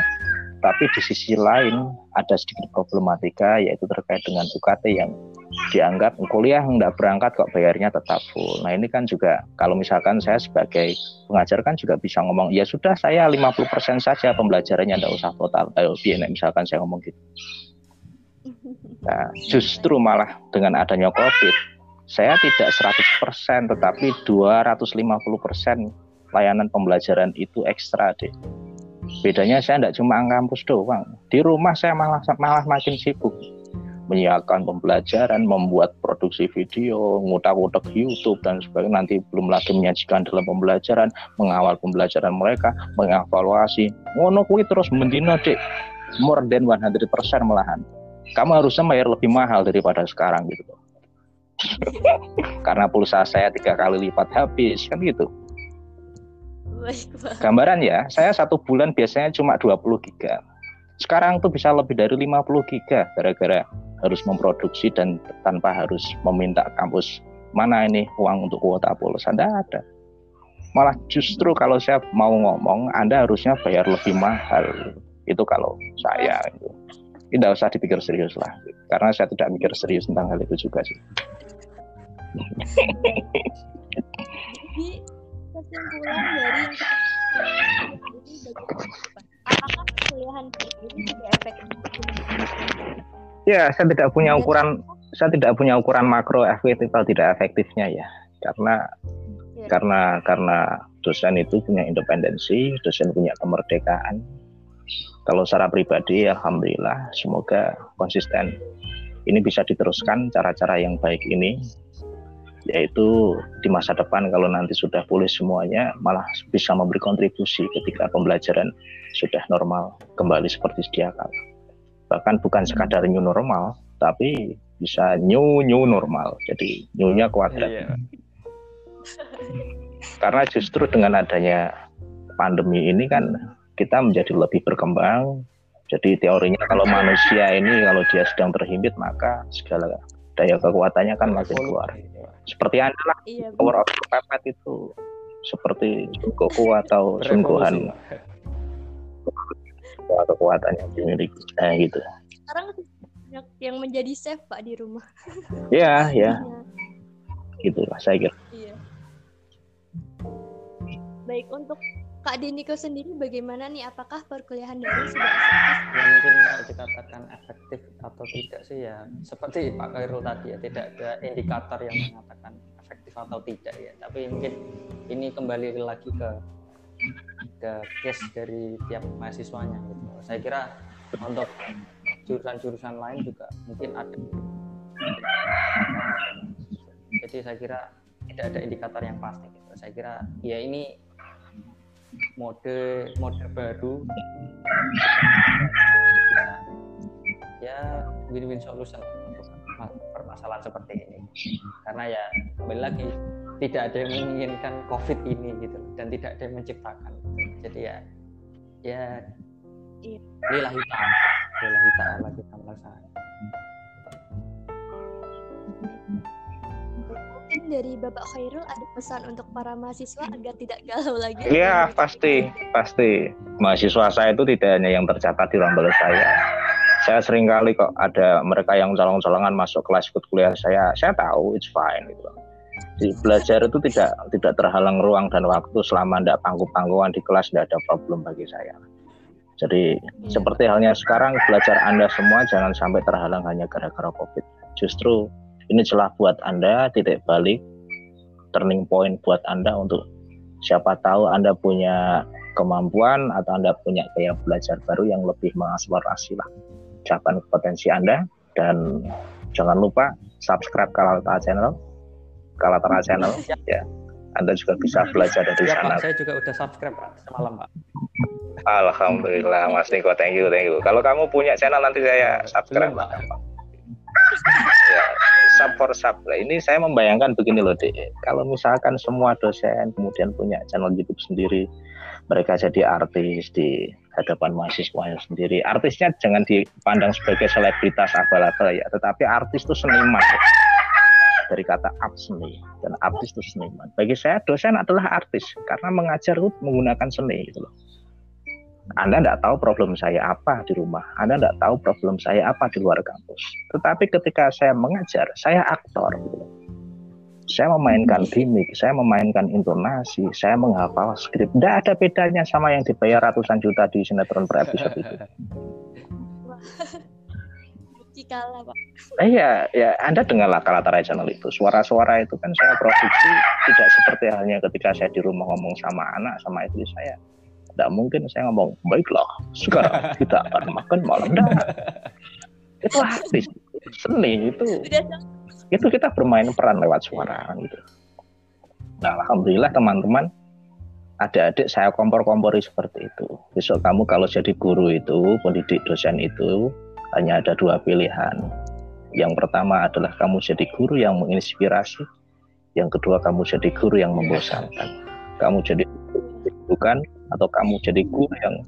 tetapi di sisi lain ada sedikit problematika yaitu terkait dengan UKT yang dianggap kuliah nggak berangkat kok bayarnya tetap full. Nah ini kan juga kalau misalkan saya sebagai pengajar kan juga bisa ngomong ya sudah saya 50% saja pembelajarannya nggak usah total. Ayo biar misalkan saya ngomong gitu. Nah, justru malah dengan adanya COVID, saya tidak 100% tetapi 250% layanan pembelajaran itu ekstra deh. Bedanya saya tidak cuma kampus doang. Di rumah saya malah malah makin sibuk menyiapkan pembelajaran, membuat produksi video, ngutak-ngutak YouTube dan sebagainya. Nanti belum lagi menyajikan dalam pembelajaran, mengawal pembelajaran mereka, mengevaluasi. Ngono kuwi terus mendino dek more than 100% malahan. Kamu harusnya bayar lebih mahal daripada sekarang gitu. Karena pulsa saya tiga kali lipat habis kan gitu. Gambaran ya, saya satu bulan biasanya cuma 20 giga. Sekarang tuh bisa lebih dari 50 giga gara-gara harus memproduksi dan tanpa harus meminta kampus mana ini uang untuk kuota pulsa. Anda ada. Malah justru kalau saya mau ngomong, Anda harusnya bayar lebih mahal. Itu kalau saya. Itu. Tidak usah dipikir serius lah. Karena saya tidak mikir serius tentang hal itu juga sih. Jadi kesimpulan dari apakah kuliahan ini tidak efektif? Ya, saya tidak punya ukuran saya tidak punya ukuran makro efektif atau tidak efektifnya ya. Karena ya. karena karena dosen itu punya independensi, dosen punya kemerdekaan. Kalau secara pribadi, alhamdulillah, semoga konsisten. Ini bisa diteruskan cara-cara yang baik ini yaitu di masa depan kalau nanti sudah pulih semuanya malah bisa memberi kontribusi ketika pembelajaran sudah normal kembali seperti sedia kala. Bahkan bukan sekadar new normal, tapi bisa new new normal. Jadi new-nya kuadrat. Iya. Karena justru dengan adanya pandemi ini kan kita menjadi lebih berkembang. Jadi teorinya kalau manusia ini kalau dia sedang terhimpit maka segala daya kekuatannya kan makin keluar. Seperti anda lah iya, power of pepet itu seperti Goku atau Sun Gohan atau kekuatan yang dimiliki. Nah, gitu. Sekarang banyak yang menjadi chef pak di rumah. Ya ya gitulah saya kira. Iya. baik untuk Kak Deniko sendiri bagaimana nih? Apakah perkuliahan daring sudah efektif? Ya, mungkin kalau dikatakan efektif atau tidak sih ya seperti Pak Khairul tadi ya tidak ada indikator yang mengatakan efektif atau tidak ya. Tapi mungkin ini kembali lagi ke ke case dari tiap mahasiswanya gitu. Saya kira untuk jurusan-jurusan lain juga mungkin ada. Jadi saya kira tidak ada indikator yang pasti. Gitu. Saya kira ya ini mode mode baru. Ya win-win solution untuk permasalahan seperti ini. Karena ya kembali lagi tidak ada yang menginginkan covid ini gitu dan tidak ada yang menciptakan. Jadi ya ya iya. lillahi ta'ala lillahi ta'ala kita melaksanakan dari Bapak Khairul ada pesan untuk para mahasiswa agar tidak galau lagi? Iya, pasti, pasti. Mahasiswa saya itu tidak hanya yang tercatat di ruang saya. Saya sering kali kok ada mereka yang colong-colongan masuk kelas ikut kuliah saya. Saya tahu it's fine gitu. Di belajar itu tidak tidak terhalang ruang dan waktu selama tidak pangku-pangkuan di kelas tidak ada problem bagi saya. Jadi ya. seperti halnya sekarang belajar Anda semua jangan sampai terhalang hanya gara-gara Covid. Justru ini celah buat Anda, titik balik, turning point buat Anda untuk siapa tahu Anda punya kemampuan atau Anda punya gaya belajar baru yang lebih mengeksplorasi lah capai potensi Anda. Dan jangan lupa subscribe Kalatara Channel. Kalatara Channel ya. Anda juga bisa belajar dari ya, sana. Pak, saya juga udah subscribe Pak. Semalam Pak. Alhamdulillah Mas Niko. Thank you thank you. Kalau kamu punya channel nanti saya subscribe. Belum, Pak. Ya sub for sub. Lah ini saya membayangkan begini loh deh kalau misalkan semua dosen kemudian punya channel YouTube sendiri mereka jadi artis di hadapan mahasiswanya sendiri artisnya jangan dipandang sebagai selebritas abal-abal ya tetapi artis itu seniman. Dari kata art seni. Dan artis itu seniman. Bagi saya dosen adalah artis karena mengajar menggunakan seni gitu loh Anda tidak tahu problem saya apa di rumah, Anda tidak tahu problem saya apa di luar kampus. Tetapi ketika saya mengajar, saya aktor. Saya memainkan gimmick, saya memainkan intonasi, saya menghafal skrip. Tidak ada bedanya sama yang dibayar ratusan juta di sinetron per episode itu. kalah pak iya ya Anda dengarlah Kalatara Channel itu suara-suara itu kan saya produksi tidak seperti halnya ketika saya di rumah ngomong sama anak sama istri saya tidak mungkin saya ngomong baiklah sekarang kita akan makan malam dah. Itu habis seni itu itu kita bermain peran lewat suara gitu. Nah alhamdulillah teman-teman adik-adik saya kompor-kompori seperti itu. Besok kamu kalau jadi guru itu pendidik dosen itu hanya ada dua pilihan. Yang pertama adalah kamu jadi guru yang menginspirasi yang kedua kamu jadi guru yang membosankan. Kamu jadi bukan atau kamu jadi guru yang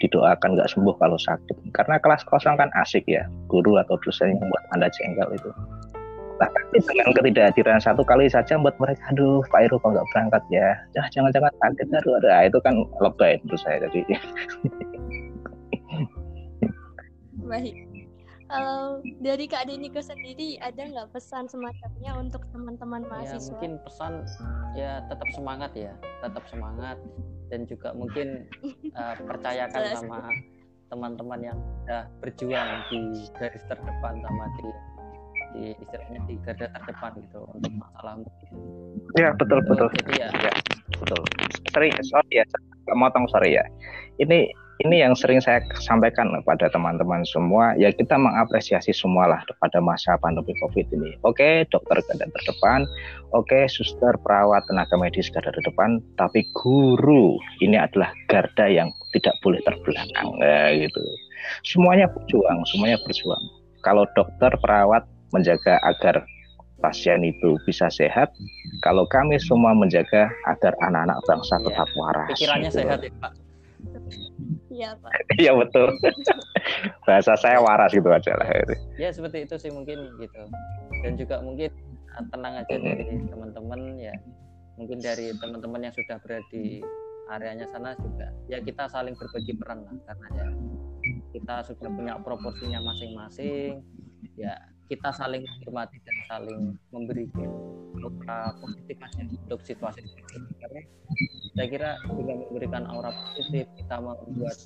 didoakan nggak sembuh kalau sakit. Karena kelas kosong kan asik ya guru atau dosen yang buat anda jengkel itu. Nah tapi dengan ketidakhadiran satu kali saja buat mereka aduh Pak Iru kok nggak berangkat ya? Jangan-jangan sakit aduh ada itu kan lebay menurut saya jadi. Baik kalau dari Kak Deniko sendiri ada nggak pesan semacamnya untuk teman-teman ya, mahasiswa? Ya, mungkin pesan ya tetap semangat ya, tetap semangat dan juga mungkin uh, percayakan sama teman-teman yang sudah berjuang di garis terdepan sama di di istilahnya di garda terdepan gitu untuk masalah Ya betul betul. Jadi ya, ya betul. Sering sorry ya, motong sorry ya. Ini ini yang sering saya sampaikan kepada teman-teman semua, ya kita mengapresiasi semualah pada masa pandemi COVID ini. Oke, dokter garda terdepan, oke, suster, perawat, tenaga medis garda terdepan, tapi guru ini adalah garda yang tidak boleh terbelakang, ya, gitu. Semuanya berjuang, semuanya berjuang. Kalau dokter, perawat menjaga agar pasien itu bisa sehat, kalau kami semua menjaga agar anak-anak bangsa iya. tetap waras. Pikirannya gitu. sehat ya Pak. Iya Pak. Iya betul. Bahasa saya waras gitu aja lah. Ya seperti itu sih mungkin gitu. Dan juga mungkin ah, tenang aja dari teman-teman ya. Mungkin dari teman-teman yang sudah berada di areanya sana juga ya kita saling berbagi peran lah karena ya kita sudah punya proporsinya masing-masing ya kita saling menghormati dan saling memberikan aura positif aja untuk situasi ini karena saya kira juga memberikan aura positif kita membuat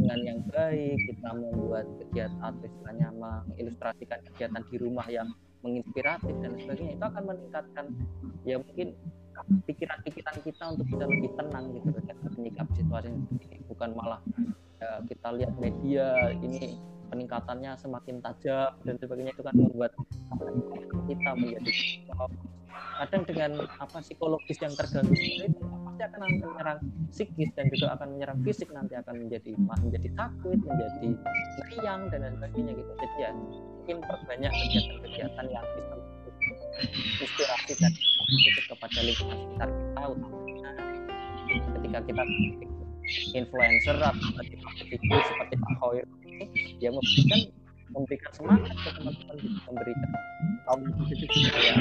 dengan yang baik kita membuat kegiatan istilahnya mengilustrasikan kegiatan di rumah yang menginspiratif dan sebagainya itu akan meningkatkan ya mungkin pikiran-pikiran kita untuk bisa lebih tenang gitu dan menyikapi situasi ini. Bukan malah ya, kita lihat media ini peningkatannya semakin tajam dan sebagainya itu kan membuat kita menjadi kadang dengan apa psikologis yang terganggu itu pasti akan menyerang psikis dan juga akan menyerang fisik nanti akan menjadi menjadi takut menjadi riang dan lain sebagainya gitu. Jadi ya mungkin perbanyak kegiatan-kegiatan yang bisa inspirasi dan kepada lingkungan sekitar kita utamanya ketika kita influencer atau seperti seperti Pak Hoyer ya memberikan memberikan semangat ke teman-teman memberikan kaum positif supaya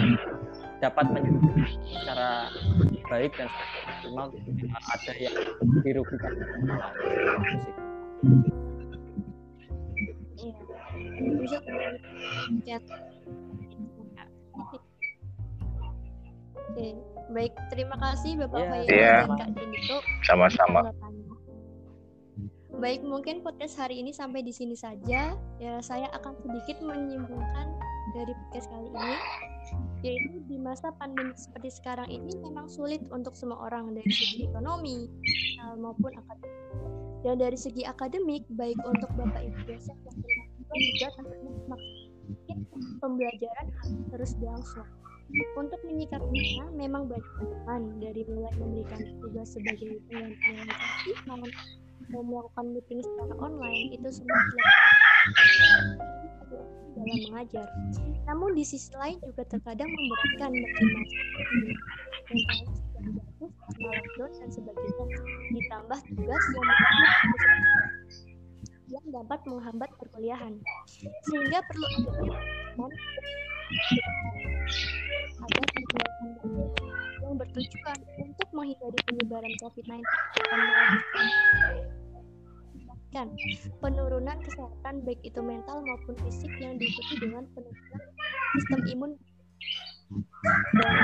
dapat menyebut secara baik dan maksimal ada yang dirugikan Iya. Oke, baik. Terima kasih Bapak yeah. Fayyad yeah. dan Kak. Sama-sama. Baik, mungkin podcast hari ini sampai di sini saja. Ya, saya akan sedikit menyimpulkan dari podcast kali ini, yaitu di masa pandemi seperti sekarang ini memang sulit untuk semua orang dari segi ekonomi maupun akademik. Dan dari segi akademik, baik untuk Bapak Ibu dosen dan juga tentunya pembelajaran harus terus berlangsung. Untuk menyikapinya, memang banyak teman dari mulai memberikan tugas sebagai pengganti maupun mau melakukan meeting secara online itu semua dalam mengajar. Namun di sisi lain juga terkadang memberatkan bagi mahasiswa lockdown dan sebagainya. Ditambah tugas yang yang dapat menghambat perkuliahan. Sehingga perlu ada ada kegiatan yang bertujuan untuk menghindari penyebaran COVID-19 mengakibatkan penurunan kesehatan baik itu mental maupun fisik yang diikuti dengan penurunan sistem imun dan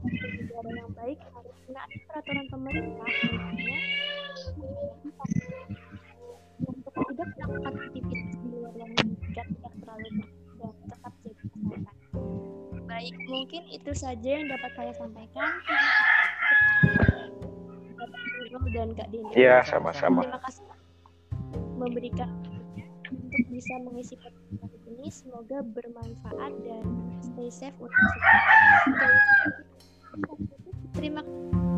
untuk negara yang baik harus menaati peraturan pemerintah untuk tidak melakukan aktivitas di luar yang dan tidak terlalu dan tetap jaga kesehatan. Baik, mungkin itu saja yang dapat saya sampaikan. Dan Kak Dini. Iya, sama-sama. Terima kasih memberikan untuk bisa mengisi podcast ini. Semoga bermanfaat dan stay safe untuk semua. Terima kasih.